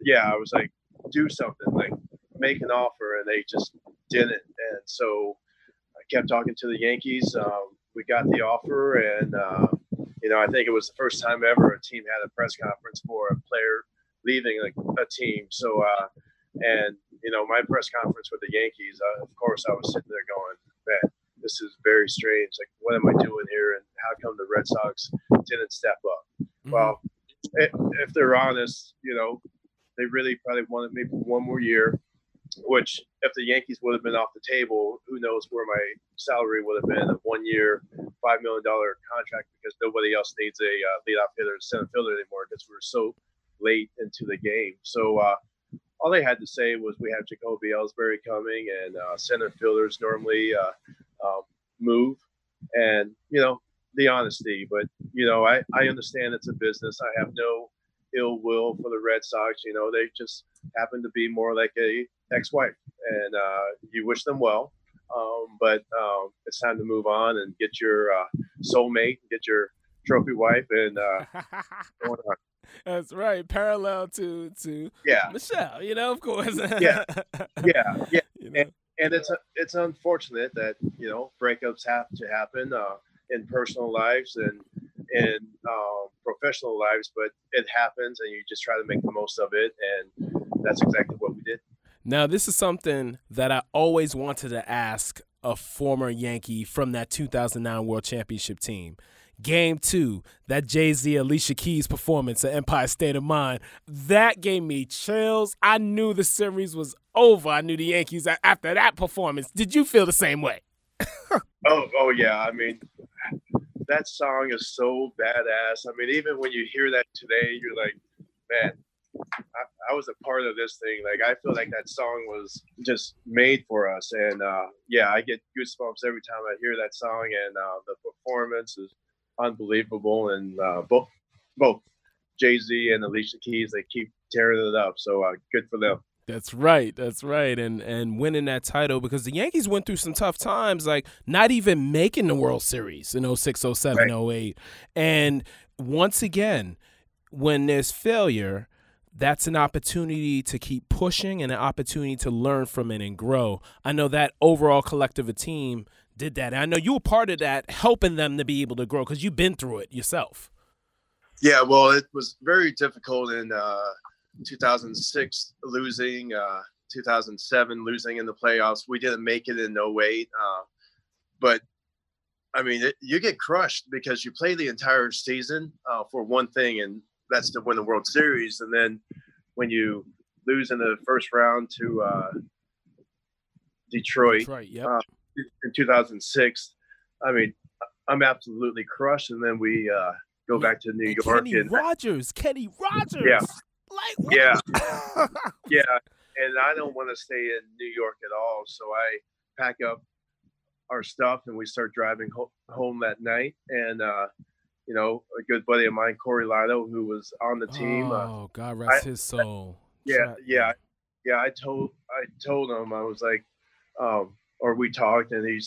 Yeah, I was like, do something, like make an offer, and they just didn't. And so I kept talking to the Yankees. Um, we got the offer, and uh, you know, I think it was the first time ever a team had a press conference for a player leaving like a team. So, uh, and you know, my press conference with the Yankees, uh, of course, I was sitting there going, man this is very strange. Like, what am I doing here? And how come the Red Sox didn't step up? Mm-hmm. Well, if, if they're honest, you know, they really probably wanted maybe one more year. Which, if the Yankees would have been off the table, who knows where my salary would have been a one year, $5 million contract because nobody else needs a uh, leadoff hitter, center fielder anymore because we're so late into the game. So, uh, all they had to say was we have Jacoby Ellsbury coming and uh, center fielders normally uh, um, move and you know the honesty but you know I, I understand it's a business i have no ill will for the red sox you know they just happen to be more like a ex-wife and uh, you wish them well um, but um, it's time to move on and get your uh, soulmate get your trophy wife and uh, *laughs* That's right. Parallel to to yeah Michelle, you know, of course. yeah, *laughs* yeah, yeah. You know? and, and it's it's unfortunate that you know breakups have to happen uh, in personal lives, and in um, professional lives, but it happens, and you just try to make the most of it, and that's exactly what we did. Now, this is something that I always wanted to ask a former Yankee from that 2009 World Championship team. Game two, that Jay Z Alicia Keys performance at Empire State of Mind, that gave me chills. I knew the series was over. I knew the Yankees after that performance. Did you feel the same way? *laughs* oh, oh yeah. I mean, that song is so badass. I mean, even when you hear that today, you're like, man, I, I, was a part of this thing. Like I feel like that song was just made for us. And uh, yeah, I get goosebumps every time I hear that song. And uh, the performance is unbelievable. And uh, both both Jay Z and Alicia Keys, they keep tearing it up. So uh, good for them. That's right. That's right. And and winning that title because the Yankees went through some tough times, like not even making the World Series in 06, 07, right. 08. And once again, when there's failure, that's an opportunity to keep pushing and an opportunity to learn from it and grow. I know that overall collective of team did that. And I know you were part of that, helping them to be able to grow because you've been through it yourself. Yeah, well, it was very difficult in uh, 2006 losing, uh, 2007 losing in the playoffs. We didn't make it in 08. Uh, but I mean, it, you get crushed because you play the entire season uh, for one thing, and that's to win the World Series. And then when you lose in the first round to uh, Detroit, Detroit yep. uh, in 2006, I mean, I'm absolutely crushed. And then we uh, go back to New and York. Kenny and Rogers, Kenny Rogers. Yeah. Like, what? yeah, *laughs* yeah. And I don't want to stay in New York at all, so I pack up our stuff and we start driving ho- home that night. And uh, you know, a good buddy of mine, Cory Lidle, who was on the team. Uh, oh, uh, God rest I, his soul. Yeah, yeah, yeah. I told I told him I was like, um, or we talked, and he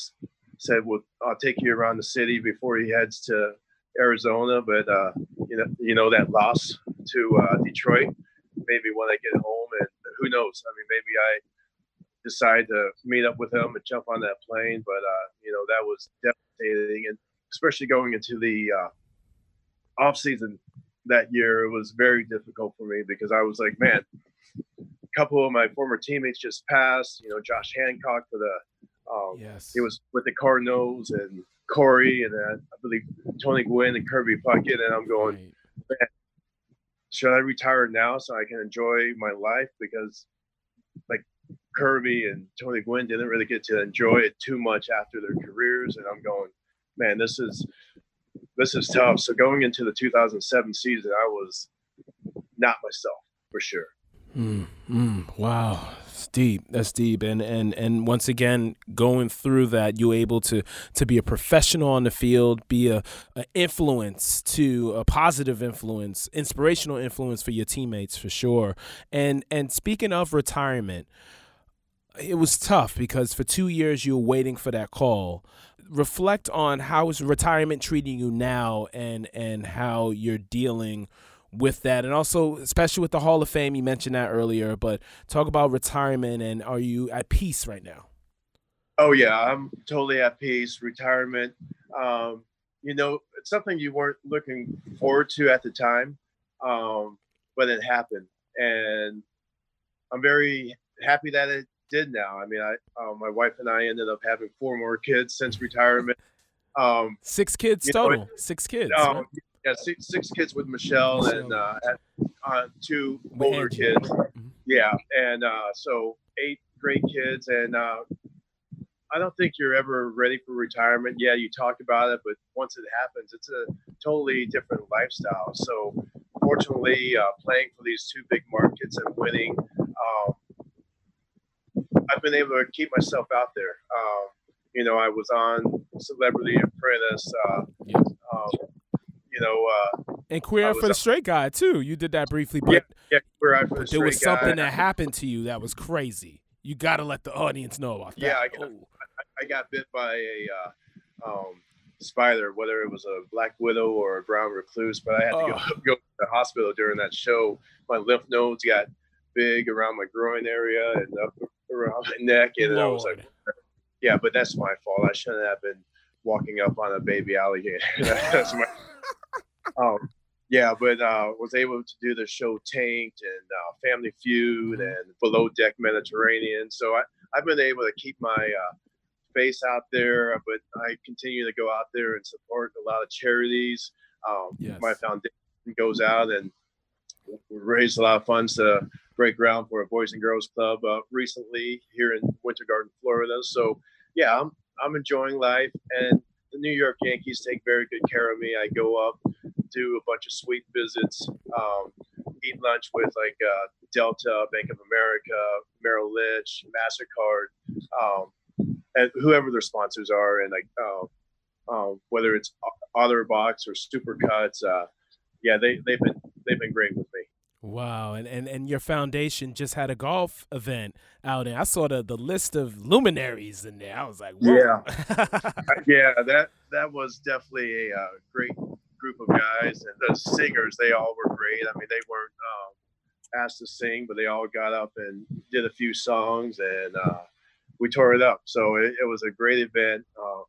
said, "Well, I'll take you around the city before he heads to Arizona." But uh, you know, you know that loss to uh, Detroit. Maybe when I get home, and who knows? I mean, maybe I decide to meet up with him and jump on that plane. But uh, you know, that was devastating, and especially going into the uh, off season that year, it was very difficult for me because I was like, man, a couple of my former teammates just passed. You know, Josh Hancock for the um, yes. He was with the Cardinals and Corey and uh, I believe Tony Gwynn and Kirby Puckett. And I'm going, right. should I retire now so I can enjoy my life? Because like Kirby and Tony Gwynn didn't really get to enjoy it too much after their careers. And I'm going, man, this is this is tough. So going into the 2007 season, I was not myself for sure. Mm, mm, wow, it's deep. That's deep. And and and once again, going through that, you're able to to be a professional on the field, be a, a influence to a positive influence, inspirational influence for your teammates for sure. And and speaking of retirement, it was tough because for two years you were waiting for that call. Reflect on how is retirement treating you now, and and how you're dealing with that. And also especially with the hall of fame you mentioned that earlier but talk about retirement and are you at peace right now? Oh yeah i'm totally at peace retirement. Um, you know it's something you weren't looking forward to at the time um, but it happened. And i'm very happy that it did now. I mean i uh, my wife and i ended up having four more kids since retirement. Um, six kids total know, six kids. um, right? Yeah, six, six kids with Michelle and uh, uh, two older kids. Mm-hmm. Yeah, and uh, so eight great kids, and uh, I don't think you're ever ready for retirement. Yeah, you talk about it, but once it happens, it's a totally different lifestyle. So, fortunately, uh, playing for these two big markets and winning, um, I've been able to keep myself out there. Um, you know, I was on Celebrity Apprentice. Uh, um, you know. Uh, and queer for the straight guy too. You did that briefly, but yeah, yeah queer eye for the there was something that happened to you that was crazy. You got to let the audience know about that. Yeah, I got, oh. I, I got bit by a uh, um, spider, whether it was a black widow or a brown recluse. But I had to oh. go, *laughs* go to the hospital during that show. My lymph nodes got big around my groin area and up around my neck, and Lord. I was like, "Yeah, but that's my fault. I shouldn't have been walking up on a baby alligator." *laughs* that's my *laughs* um, yeah, but uh, was able to do the show Tanked and uh, Family Feud mm-hmm. and Below Deck Mediterranean. So I, I've been able to keep my uh, face out there, but I continue to go out there and support a lot of charities. Um, yes. My foundation goes out and raised a lot of funds to break ground for a Boys and Girls Club uh, recently here in Winter Garden, Florida. So yeah, I'm I'm enjoying life, and the New York Yankees take very good care of me. I go up, do a bunch of suite visits, um, eat lunch with like uh, Delta, Bank of America, Merrill Lynch, Mastercard, um, and whoever their sponsors are, and like uh, um, whether it's OtterBox or Supercuts. Uh, yeah, they they've been they've been great with me. Wow, and, and and your foundation just had a golf event out there. I saw the, the list of luminaries in there. I was like, Whoa. yeah, *laughs* yeah, that that was definitely a uh, great group of guys, and the singers they all were great. I mean, they weren't um, asked to sing, but they all got up and did a few songs, and uh, we tore it up. So it, it was a great event uh,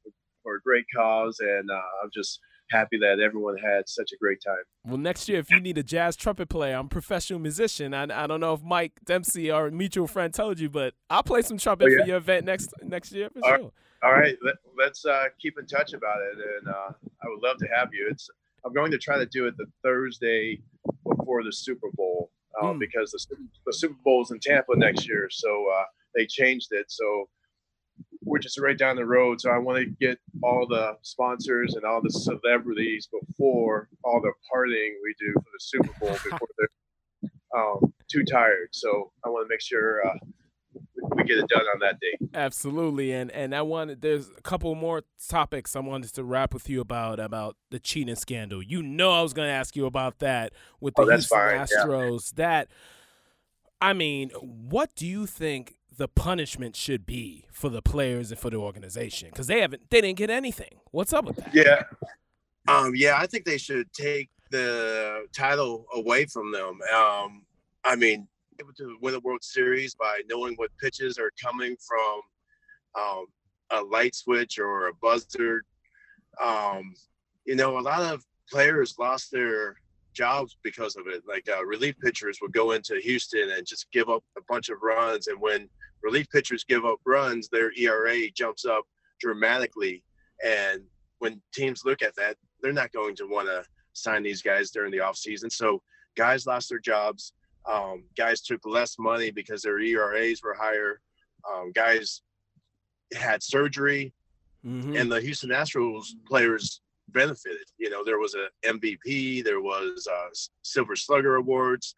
for a great cause, and uh, I'm just happy that everyone had such a great time. Well, next year, if you need a jazz trumpet player, I'm a professional musician. I, I don't know if Mike Dempsey, our mutual friend, told you, but I'll play some trumpet oh, yeah. for your event next next year for all sure. All right, Let, us uh, keep in touch about it, and uh, I would love to have you. It's I'm going to try to do it the Thursday before the Super Bowl uh, mm. because the, the Super Bowl is in Tampa next year, so uh, they changed it. So we're just right down the road. So I want to get all the sponsors and all the celebrities before all the partying we do for the Super Bowl *laughs* before they're um, too tired. So I want to make sure uh, we get it done on that day. Absolutely, and and I wanted there's a couple more topics I wanted to wrap with you about about the cheating scandal. You know, I was going to ask you about that with the oh, Houston fine. Astros. Yeah. That I mean, what do you think the punishment should be for the players and for the organization because they haven't they didn't get anything. What's up with that? Yeah, um, yeah, I think they should take the title away from them. Um, I mean, able to win a World Series by knowing what pitches are coming from um, a light switch or a buzzer. Um, you know, a lot of players lost their jobs because of it. Like uh, relief pitchers would go into Houston and just give up a bunch of runs, and when relief pitchers give up runs, their ERA jumps up dramatically. And when teams look at that, they're not going to want to sign these guys during the offseason. So guys lost their jobs. Um, guys took less money because their ERAs were higher. Um, guys had surgery, mm-hmm. and the Houston Astros players benefited. You know, there was a MVP, there was uh, Silver Slugger awards,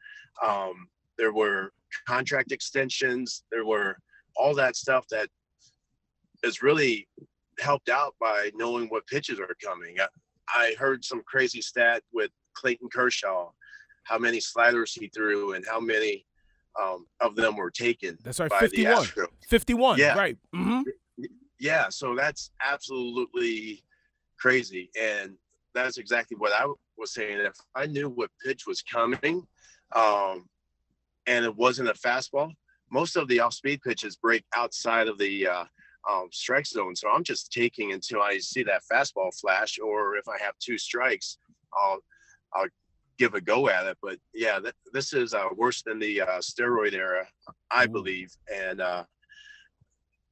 um, there were contract extensions. There were all that stuff that is really helped out by knowing what pitches are coming. I, I heard some crazy stat with Clayton Kershaw, how many sliders he threw and how many um, of them were taken. That's right, 51. 51, yeah. right. Mm-hmm. Yeah, so that's absolutely crazy. And that's exactly what I was saying. If I knew what pitch was coming, um, and it wasn't a fastball, most of the off-speed pitches break outside of the uh, um, strike zone. So I'm just taking until I see that fastball flash, or if I have two strikes, I'll I'll give a go at it. But yeah, th- this is uh, worse than the uh, steroid era, I believe, and uh,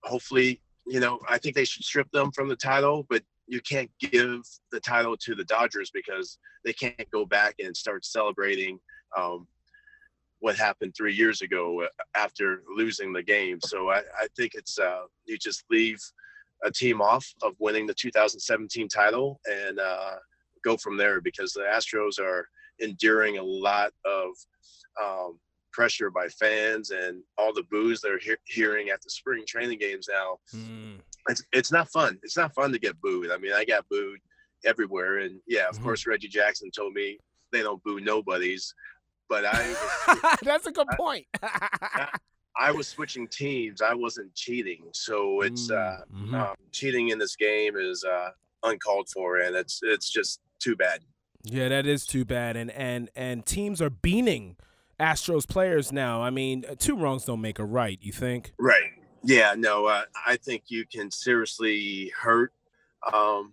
hopefully, you know, I think they should strip them from the title, but you can't give the title to the Dodgers because they can't go back and start celebrating um, what happened three years ago uh, after losing the game. So I, I think it's uh, you just leave a team off of winning the 2017 title and uh, go from there because the Astros are enduring a lot of um, pressure by fans and all the boos they're he- hearing at the spring training games now. Mm. It's it's not fun. It's not fun to get booed. I mean, I got booed everywhere, and yeah, of mm-hmm. course, Reggie Jackson told me they don't boo nobodies but I. *laughs* That's a good point. *laughs* I, I, was switching teams. I wasn't cheating, so it's uh, mm-hmm. um, cheating in this game is uh, uncalled for, and it's it's just too bad. Yeah, that is too bad, and and and teams are beaning Astros players now. I mean, uh, two wrongs don't make a right. You think? Right. Yeah. No. Uh, I think you can seriously hurt um,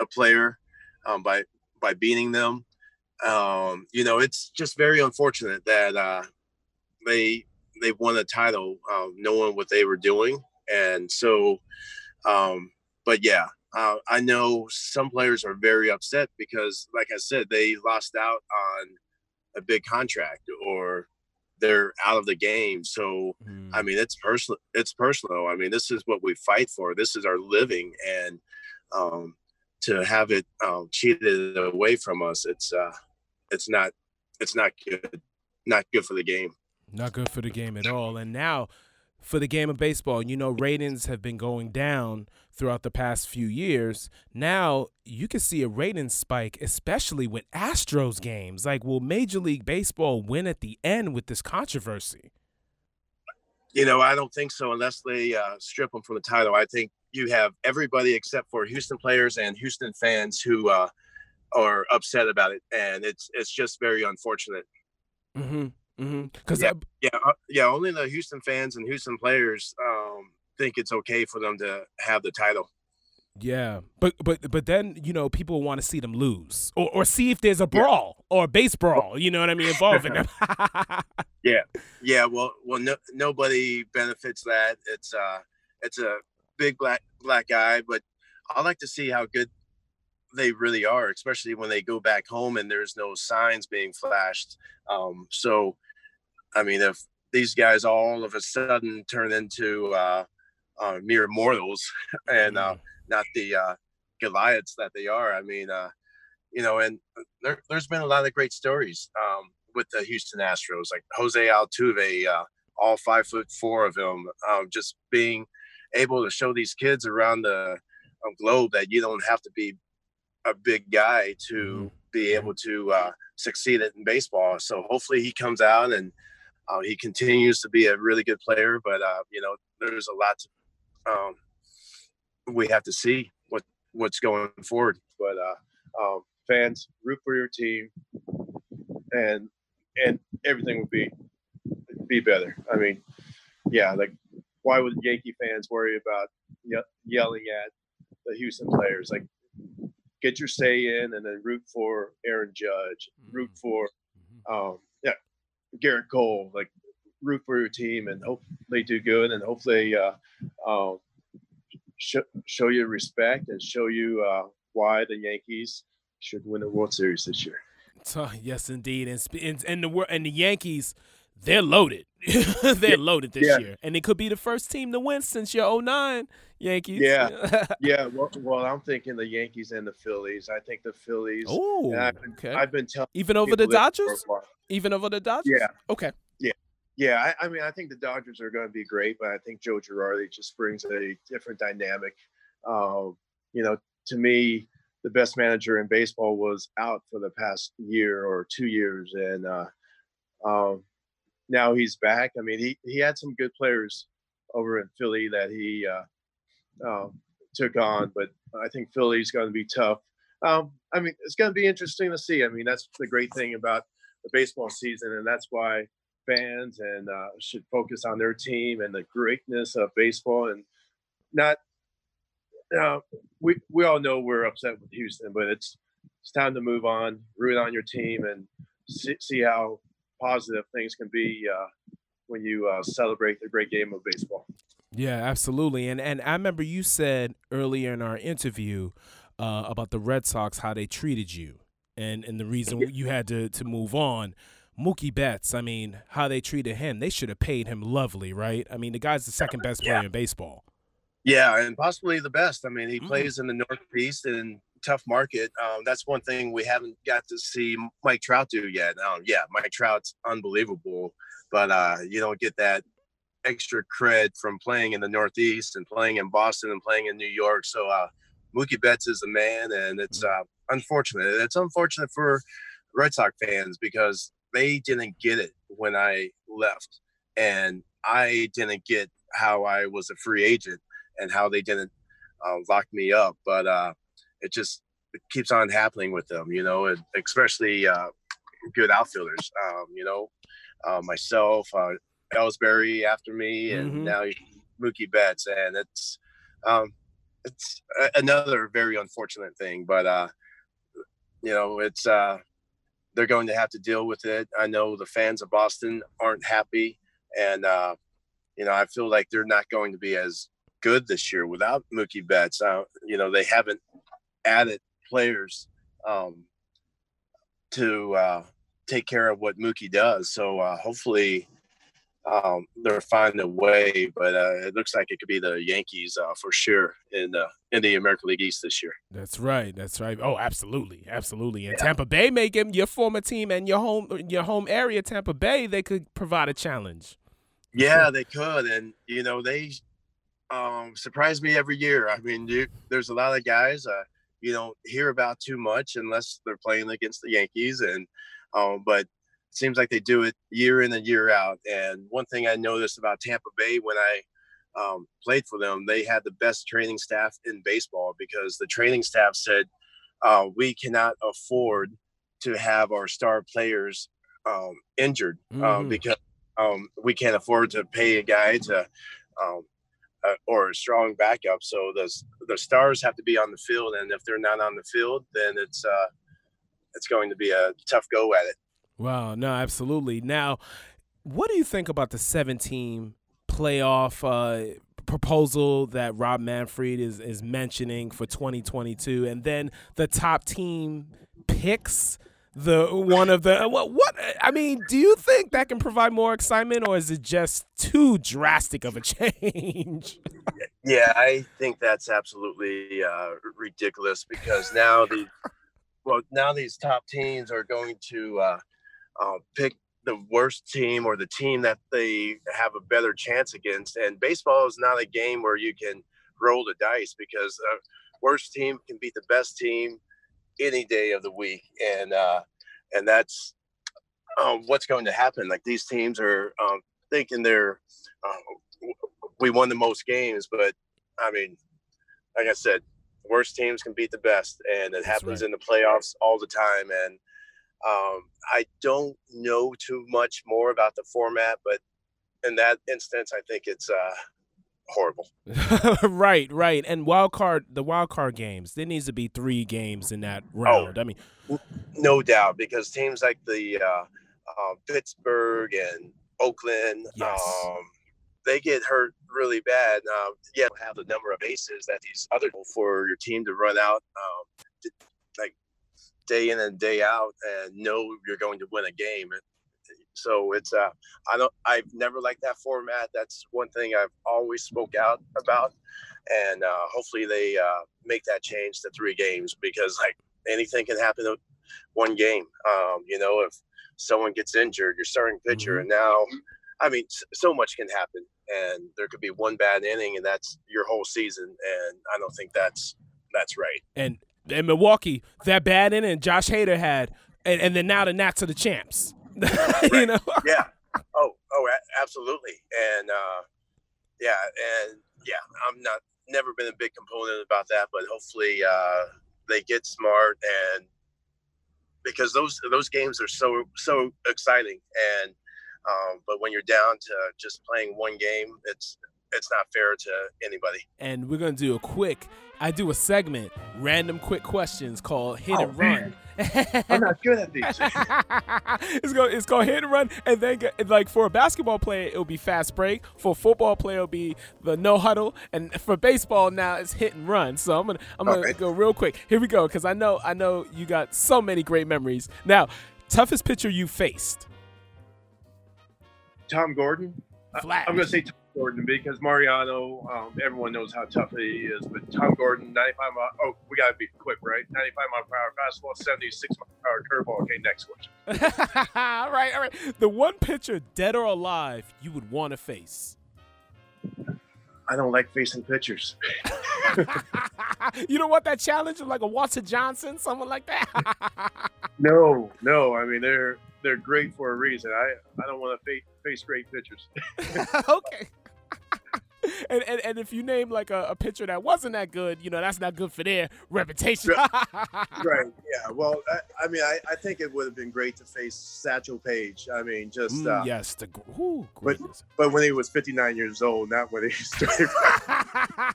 a player um, by by beating them um, you know, it's just very unfortunate that uh, they they won a title um, knowing what they were doing, and so. Um, but yeah, uh, I know some players are very upset because, like I said, they lost out on a big contract or they're out of the game. So, mm. I mean, it's personal. It's personal. I mean, this is what we fight for. This is our living, and um, to have it um, cheated away from us, it's uh, it's not it's not good. Not good for the game. Not good for the game at all. And now, for the game of baseball, you know, ratings have been going down throughout the past few years. Now you can see a rating spike, especially with Astros games. Like, will Major League Baseball win at the end with this controversy? You know, I don't think so unless they uh, strip them from the title. I think you have everybody except for Houston players and Houston fans who uh, are upset about it, and it's it's just very unfortunate. Mm-hmm. Mm-hmm. Because yeah, yeah, uh, yeah, only the Houston fans and Houston players um, think it's okay for them to have the title. Yeah, but but but then you know people want to see them lose, or or see if there's a brawl yeah. or a base brawl. You know what I mean, involving them. *laughs* yeah, yeah. Well, well, no, nobody benefits that. It's uh, it's a big black black guy, but I like to see how good they really are, especially when they go back home and there's no signs being flashed. Um, so, I mean, if these guys all of a sudden turn into uh, uh, mere mortals *laughs* and uh, not the uh, Goliaths that they are, I mean, uh, you know, and there, has been a lot of great stories um, with the Houston Astros, like Jose Altuve, uh, all five foot four of him, um, just being able to show these kids around the globe that you don't have to be a big guy to mm-hmm. be able to uh, succeed in baseball. So hopefully he comes out and uh, he continues to be a really good player. But uh, you know, there's a lot to, um, we have to see what what's going forward. But uh, um, fans, root for your team, and and everything will be be better. I mean, yeah, like why would Yankee fans worry about ye- yelling at the Houston players? Like get your say in and then root for Aaron Judge, root mm-hmm. for mm-hmm. um, yeah, Gerrit Cole, like root for your team and hope they do good and hopefully uh, um, sh- show you respect and show you uh, why the Yankees should win the World Series this year. So, *laughs* yes, indeed, and and, and the and the Yankees they're loaded. *laughs* they're yeah. loaded this yeah. year, and it could be the first team to win since your 09 Yankees. Yeah, *laughs* yeah. Well, well, I'm thinking the Yankees and the Phillies. I think the Phillies. Oh, I've been, okay. I've been telling even over the Dodgers. Even over the Dodgers. Yeah. Okay. Yeah. Yeah, I, I, mean, I think the Dodgers are going to be great, but I think Joe Girardi just brings a different dynamic. Um, you know, to me, the best manager in baseball was out for the past year or two years, and uh, um, now he's back. I mean, he he had some good players over in Philly that he uh, um, took on, but I think Philly's going to be tough. Um, I mean, it's going to be interesting to see. I mean, that's the great thing about the baseball season, and that's why fans and uh, should focus on their team and the greatness of baseball, and not. Uh, we we all know we're upset with Houston, but it's it's time to move on, root on your team, and see, see how positive things can be uh, when you uh, celebrate the great game of baseball. Yeah, absolutely. And and I remember you said earlier in our interview uh, about the Red Sox how they treated you, and and the reason you had to to move on. Mookie Betts, I mean, how they treated him, they should have paid him lovely, right? I mean, the guy's the second best player yeah. in baseball. Yeah, and possibly the best. I mean, he mm. plays in the Northeast, and tough market. Um, that's one thing we haven't got to see Mike Trout do yet. Um, yeah, Mike Trout's unbelievable, but uh, you don't get that extra cred from playing in the Northeast and playing in Boston and playing in New York. So uh, Mookie Betts is a man, and it's uh, unfortunate. It's unfortunate for Red Sox fans because they didn't get it when I left, and I didn't get how I was a free agent and how they didn't uh, lock me up. But uh, it just it keeps on happening with them, you know, and especially uh, good outfielders. Um, you know, uh, myself, uh, Ellsbury after me, and mm-hmm. now Mookie Betts, and it's um, it's another very unfortunate thing. But uh, you know, it's uh, they're going to have to deal with it. I know the fans of Boston aren't happy, and uh, you know I feel like they're not going to be as good this year without Mookie Betts. Uh, you know they haven't added players um, to uh, take care of what Mookie does. So uh, hopefully um, they're finding a way, but uh, it looks like it could be the Yankees uh, for sure in the in the American League East this year. That's right. That's right. Oh, absolutely, absolutely. And yeah. Tampa Bay may give your former team and your home your home area, Tampa Bay, they could provide a challenge. Yeah, they could, and you know they um, surprise me every year. I mean, there's a lot of guys uh, you don't hear about too much unless they're playing against the Yankees, and um, but seems like they do it year in and year out. And one thing I noticed about Tampa Bay when I um, played for them, they had the best training staff in baseball because the training staff said uh, we cannot afford to have our star players um, injured uh, because um, we can't afford to pay a guy to um, uh, or a strong backup. So the the stars have to be on the field, and if they're not on the field, then it's uh, it's going to be a tough go at it. Wow, no, absolutely. Now, what do you think about the 17 playoff uh, proposal that Rob Manfred is is mentioning for 2022, and then the top team picks the one of the what, what I mean, do you think that can provide more excitement, or is it just too drastic of a *laughs* change? yeah, I think that's absolutely uh, ridiculous because now the well now these top teams are going to uh, uh, pick the worst team or the team that they have a better chance against. And baseball is not a game where you can roll the dice because the worst team can beat the best team any day of the week. And uh, and that's um, what's going to happen. Like these teams are um, thinking they're uh, we won the most games, but I mean, like I said, worst teams can beat the best, and it that's happens right. in the playoffs all the time. And um, I don't know too much more about the format, but in that instance, I think it's uh, horrible. *laughs* right, right. And wild card, the wild card games, there needs to be three games in that oh, round. Oh, I mean, no doubt, because teams like the uh, uh, Pittsburgh and Oakland, yes. um, they get hurt really bad. Um, yeah, have the number of aces that these other for your team to run out. Um, like day in and day out and know you're going to win a game. So it's uh, I don't I've never liked that format. That's one thing I've always spoke out about, and uh, hopefully they uh, make that change to three games because like anything can happen in one game. Um, you know, if someone gets injured, your starting pitcher, mm-hmm. and now, I mean, so much can happen, and there could be one bad inning, and that's your whole season. And I don't think that's that's right. And in Milwaukee, that bad inning Josh Hader had, and, and then now the Nats are the champs. *laughs* you know? yeah. Oh, oh, absolutely. And uh, yeah, and yeah, I'm not never been a big component about that, but hopefully uh, they get smart and because those those games are so so exciting and um, but when you're down to just playing one game, it's it's not fair to anybody. And we're gonna do a quick. I do a segment, random quick questions called Hit oh, and Run. I'm not good at these. it's called it's called hit and run, and then get, like for a basketball player, it'll be fast break. For a football player, it'll be the no huddle, and for baseball now it's hit and run. So I'm gonna I'm gonna okay. go real quick. Here we go, because I know I know you got so many great memories. Now, toughest pitcher you faced. Tom Gordon. Flat. I'm gonna say Tom Gordon because Mariano, um, everyone knows how tough he is. But Tom Gordon, 95 mile. Oh, we gotta be quick, right? 95 mile per hour fastball, 76 mile per hour curveball. Okay, next question. *laughs* all right, all right. The one pitcher, dead or alive, you would want to face. I don't like facing pitchers. *laughs* you don't want that challenge of like a Walter Johnson, someone like that. *laughs* no, no. I mean, they're they're great for a reason. I I don't want to face face great pitchers. okay. *laughs* and, and and if you name like a, a pitcher that wasn't that good, you know that's not good for their reputation. *laughs* right. Yeah. Well, I, I mean, I, I think it would have been great to face Satchel Paige. I mean, just Mm, uh, yes, the ooh, but- but when he was 59 years old, not when he *laughs* started.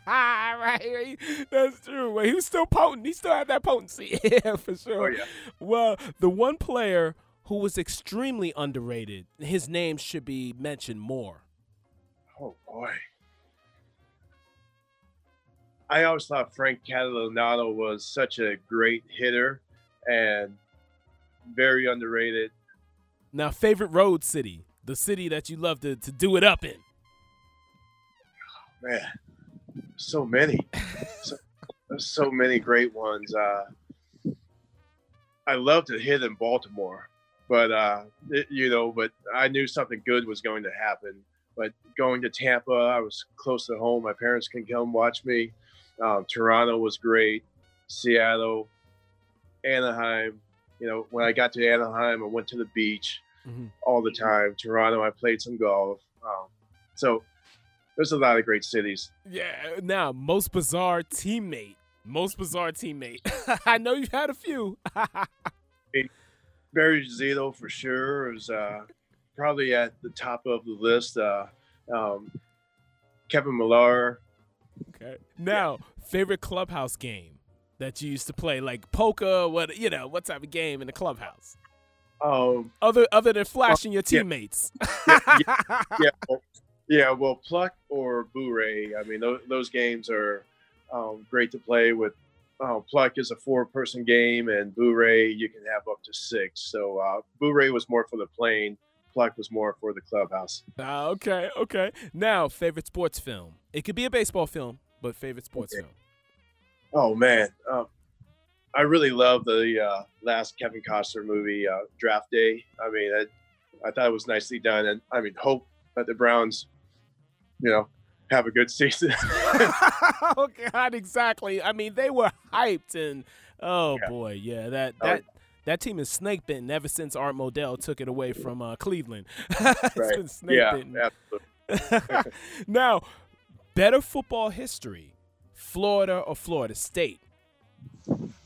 right, that's true. Well, he was still potent. He still had that potency, yeah, for oh sure. yeah. Well, the one player who was extremely underrated, his name should be mentioned more. Oh boy. I always thought Frank Catalanotto was such a great hitter and very underrated. Now, favorite road city, the city that you love to, to do it up in. Man, so many, so, so many great ones. Uh, I love to hit in Baltimore, but uh, it- you know, but I knew something good was going to happen. But going to Tampa, I was close to home. My parents can come watch me. Um, Toronto was great. Seattle, Anaheim. You know, when I got to Anaheim, I went to the beach Mhm. all the time. Toronto, I played some golf. Um, so there's a lot of great cities. Yeah. Now, most bizarre teammate. Most bizarre teammate. *laughs* I know you've had a few. *laughs* Barry Zito for sure is uh, probably at the top of the list. Uh, um, Kevin Millar. Okay. Now, favorite clubhouse game that you used to play, like poker. What you know? What type of game in the clubhouse? Um, Other other than flashing your yeah. teammates. *laughs* yeah, well, yeah. Well, Pluck or Boo-Ray. I mean, those, those games are um, great to play with. Uh, Pluck is a four-person game, and Boo-Ray you can have up to six. So uh, was more for the plane. Pluck was more for the clubhouse. Ah, okay, okay. Now, favorite sports film. It could be a baseball film, but favorite sports Okay. film. Oh man, um, I really love the uh, last Kevin Costner movie, uh, Draft Day. I mean, I, I thought it was nicely done, and I mean, hope that the Browns, you know, have a good *laughs* season. *laughs* oh God, exactly. I mean, they were hyped, and oh Yeah. boy, yeah, that Oh, that that team is snake bitten ever since Art Modell took it away from uh, Cleveland. *laughs* it's Right. been snake yeah, absolutely. *laughs* now, better football history: Florida or Florida State?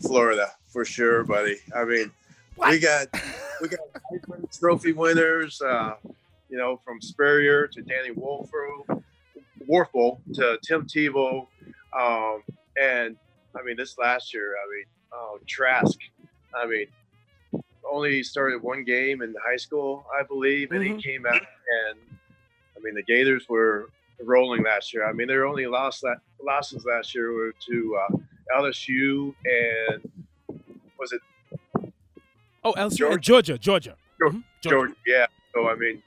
Florida for sure, buddy. I mean, we got we got Trophy winners. Uh, you know, from Spurrier to Danny Wuerffel, Wuerffel to Tim Tebow, um, and I mean this last year. I mean, oh, Trask. I mean, only started one game in high school, I believe, and Mhm. he came out and I mean the Gators were rolling last year. I mean, their only loss la- losses last year were to uh, LSU and was it Oh, LSU, Georgia. and Georgia, Georgia, Georgia. Mhm, Georgia? Yeah. So I mean,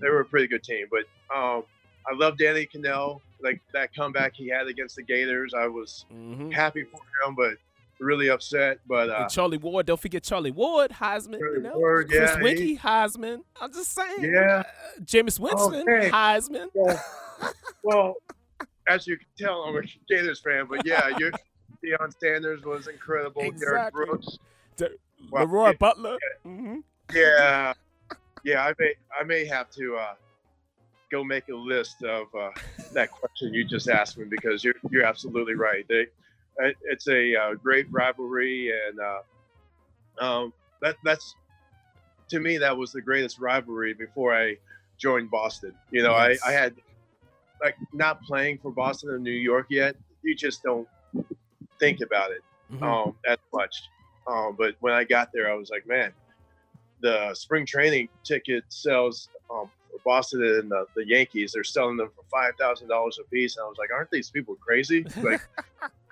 they were a pretty good team. But um, I love Danny Kanell. Like that comeback he had against the Gators, I was Mhm. happy for him, but really upset. But uh, Charlie Ward, don't forget Charlie Ward, Heisman. You know, Ward, Chris yeah, Weinke, he- Heisman. I'm just saying. Yeah. Uh, Jameis Winston, Okay. Heisman. well, *laughs* as you can tell, I'm a Gators fan. But yeah, your Deion Sanders was incredible. Derrick Brooks. De- Wow. LeRoy Butler. hmm Yeah, yeah. I may I may have to uh, go make a list of uh, that question you just asked me because you're you're absolutely right. They, it- it's a uh, great rivalry, and uh, um, that that's to me that was the greatest rivalry before I joined Boston. You know, Yes. I, I had like not playing for Boston or New York yet. You just don't think about it Mhm. um, as much. Um, but when I got there, I was like, man, the spring training ticket sales um, for Boston and the, the Yankees, they're selling them for five thousand dollars a piece. And I was like, aren't these people crazy? Like, *laughs*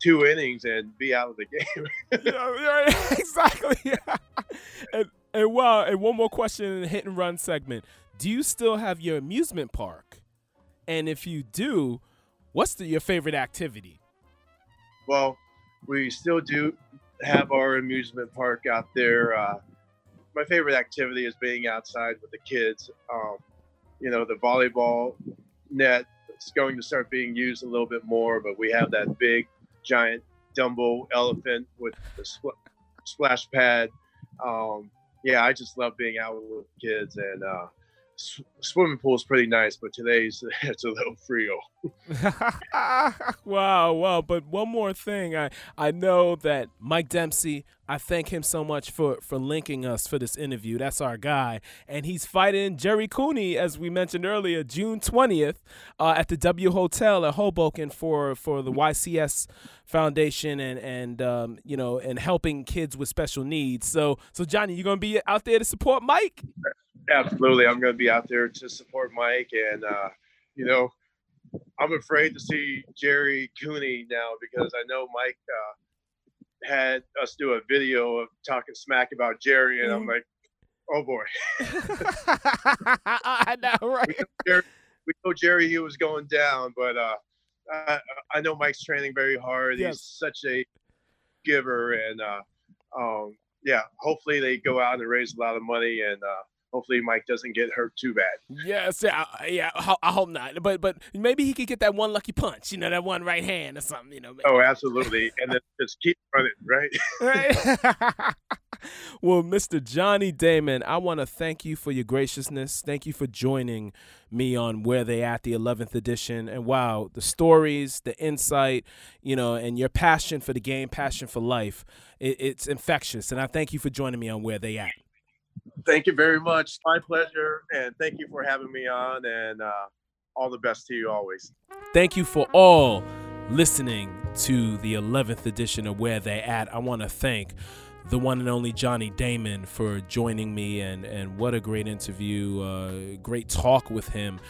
two innings and be out of the game. *laughs* yeah, yeah, *laughs* *laughs* exactly. Yeah. And and wow, and one more question in the hit and run segment. Do you still have your amusement park? And if you do, what's the, your favorite activity? well, we still do have our amusement park out there. Uh, my favorite activity is being outside with the kids. Um, you know, the volleyball net is going to start being used a little bit more, but we have that big, giant Dumbo elephant with the spl- splash pad. Um, yeah, I just love being out with kids, and uh, swimming pool is pretty nice, but today's *laughs* it's a little frio. *laughs* wow, wow. But one more thing, I I know that Mike Dempsey. I thank him so much for for linking us for this interview. That's our guy, and he's fighting Gerry Cooney, as we mentioned earlier, June twentieth, uh, at the W Hotel at Hoboken for for the YCS Foundation and and um, you know and helping kids with special needs. So so Johnny, you gonna be out there to support Mike? Absolutely, I'm going to be out there to support Mike, and uh, you know, I'm afraid to see Gerry Cooney now because I know Mike uh, had us do a video of talking smack about Gerry, and I'm mm-hmm. like, oh boy. *laughs* I know, *laughs* right? We know, Gerry, we know Gerry, he was going down, but uh, I, I know Mike's training very hard. Yes. He's such a giver, and uh, um, yeah, hopefully they go out and raise a lot of money and. Uh, hopefully Mike doesn't get hurt too bad. Yes, yeah, yeah. I hope not. But but maybe he could get that one lucky punch. You know, that one right hand or something. You know. Maybe. Oh, absolutely, and then just keep running, right? right. *laughs* well, Mr. Johnny Damon, I want to thank you for your graciousness. Thank you for joining me on Where They At, the 11th edition. And wow, the stories, the insight, you know, and your passion for the game, passion for life, it, it's infectious. And I thank you for joining me on Where They At. Thank you very much. My pleasure. And thank you for having me on. And uh, all the best to you always. Thank you for all listening to the 11th edition of Where They At. I want to thank the one and only Johnny Damon for joining me, and and what a great interview, uh, great talk with him,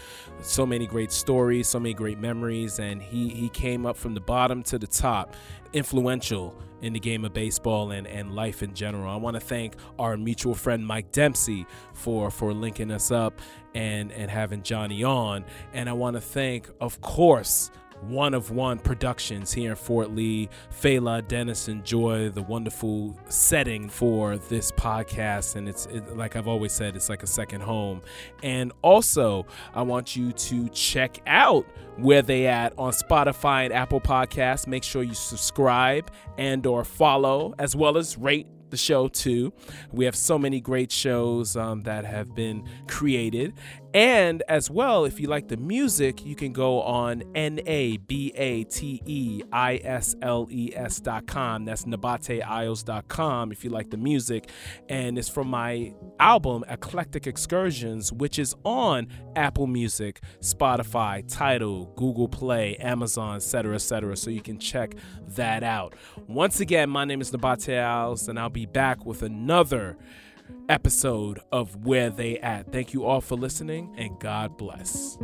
so many great stories, so many great memories, and he he came up from the bottom to the top, influential in the game of baseball and, and life in general. I want to thank our mutual friend Mike Dempsey for for linking us up and and having Johnny on, and I want to thank, of course one of One Productions here in Fort Lee. Fela, Dennis, enjoy the wonderful setting for this podcast. And it's it, like I've always said, it's like a second home. And also, I want you to check out where they at on Spotify and Apple Podcasts. Make sure you subscribe and or follow as well as rate the show too. We have so many great shows um, that have been created. And as well, if you like the music, you can go on N A B A T E I S L E S.com. That's nabateisles.com if you like the music. And it's from my album, Eclectic Excursions, which is on Apple Music, Spotify, Tidal, Google Play, Amazon, etc., etc. So you can check that out. Once again, my name is Nabate Isles, and I'll be back with another episode of Where They At. Thank you all for listening and God bless.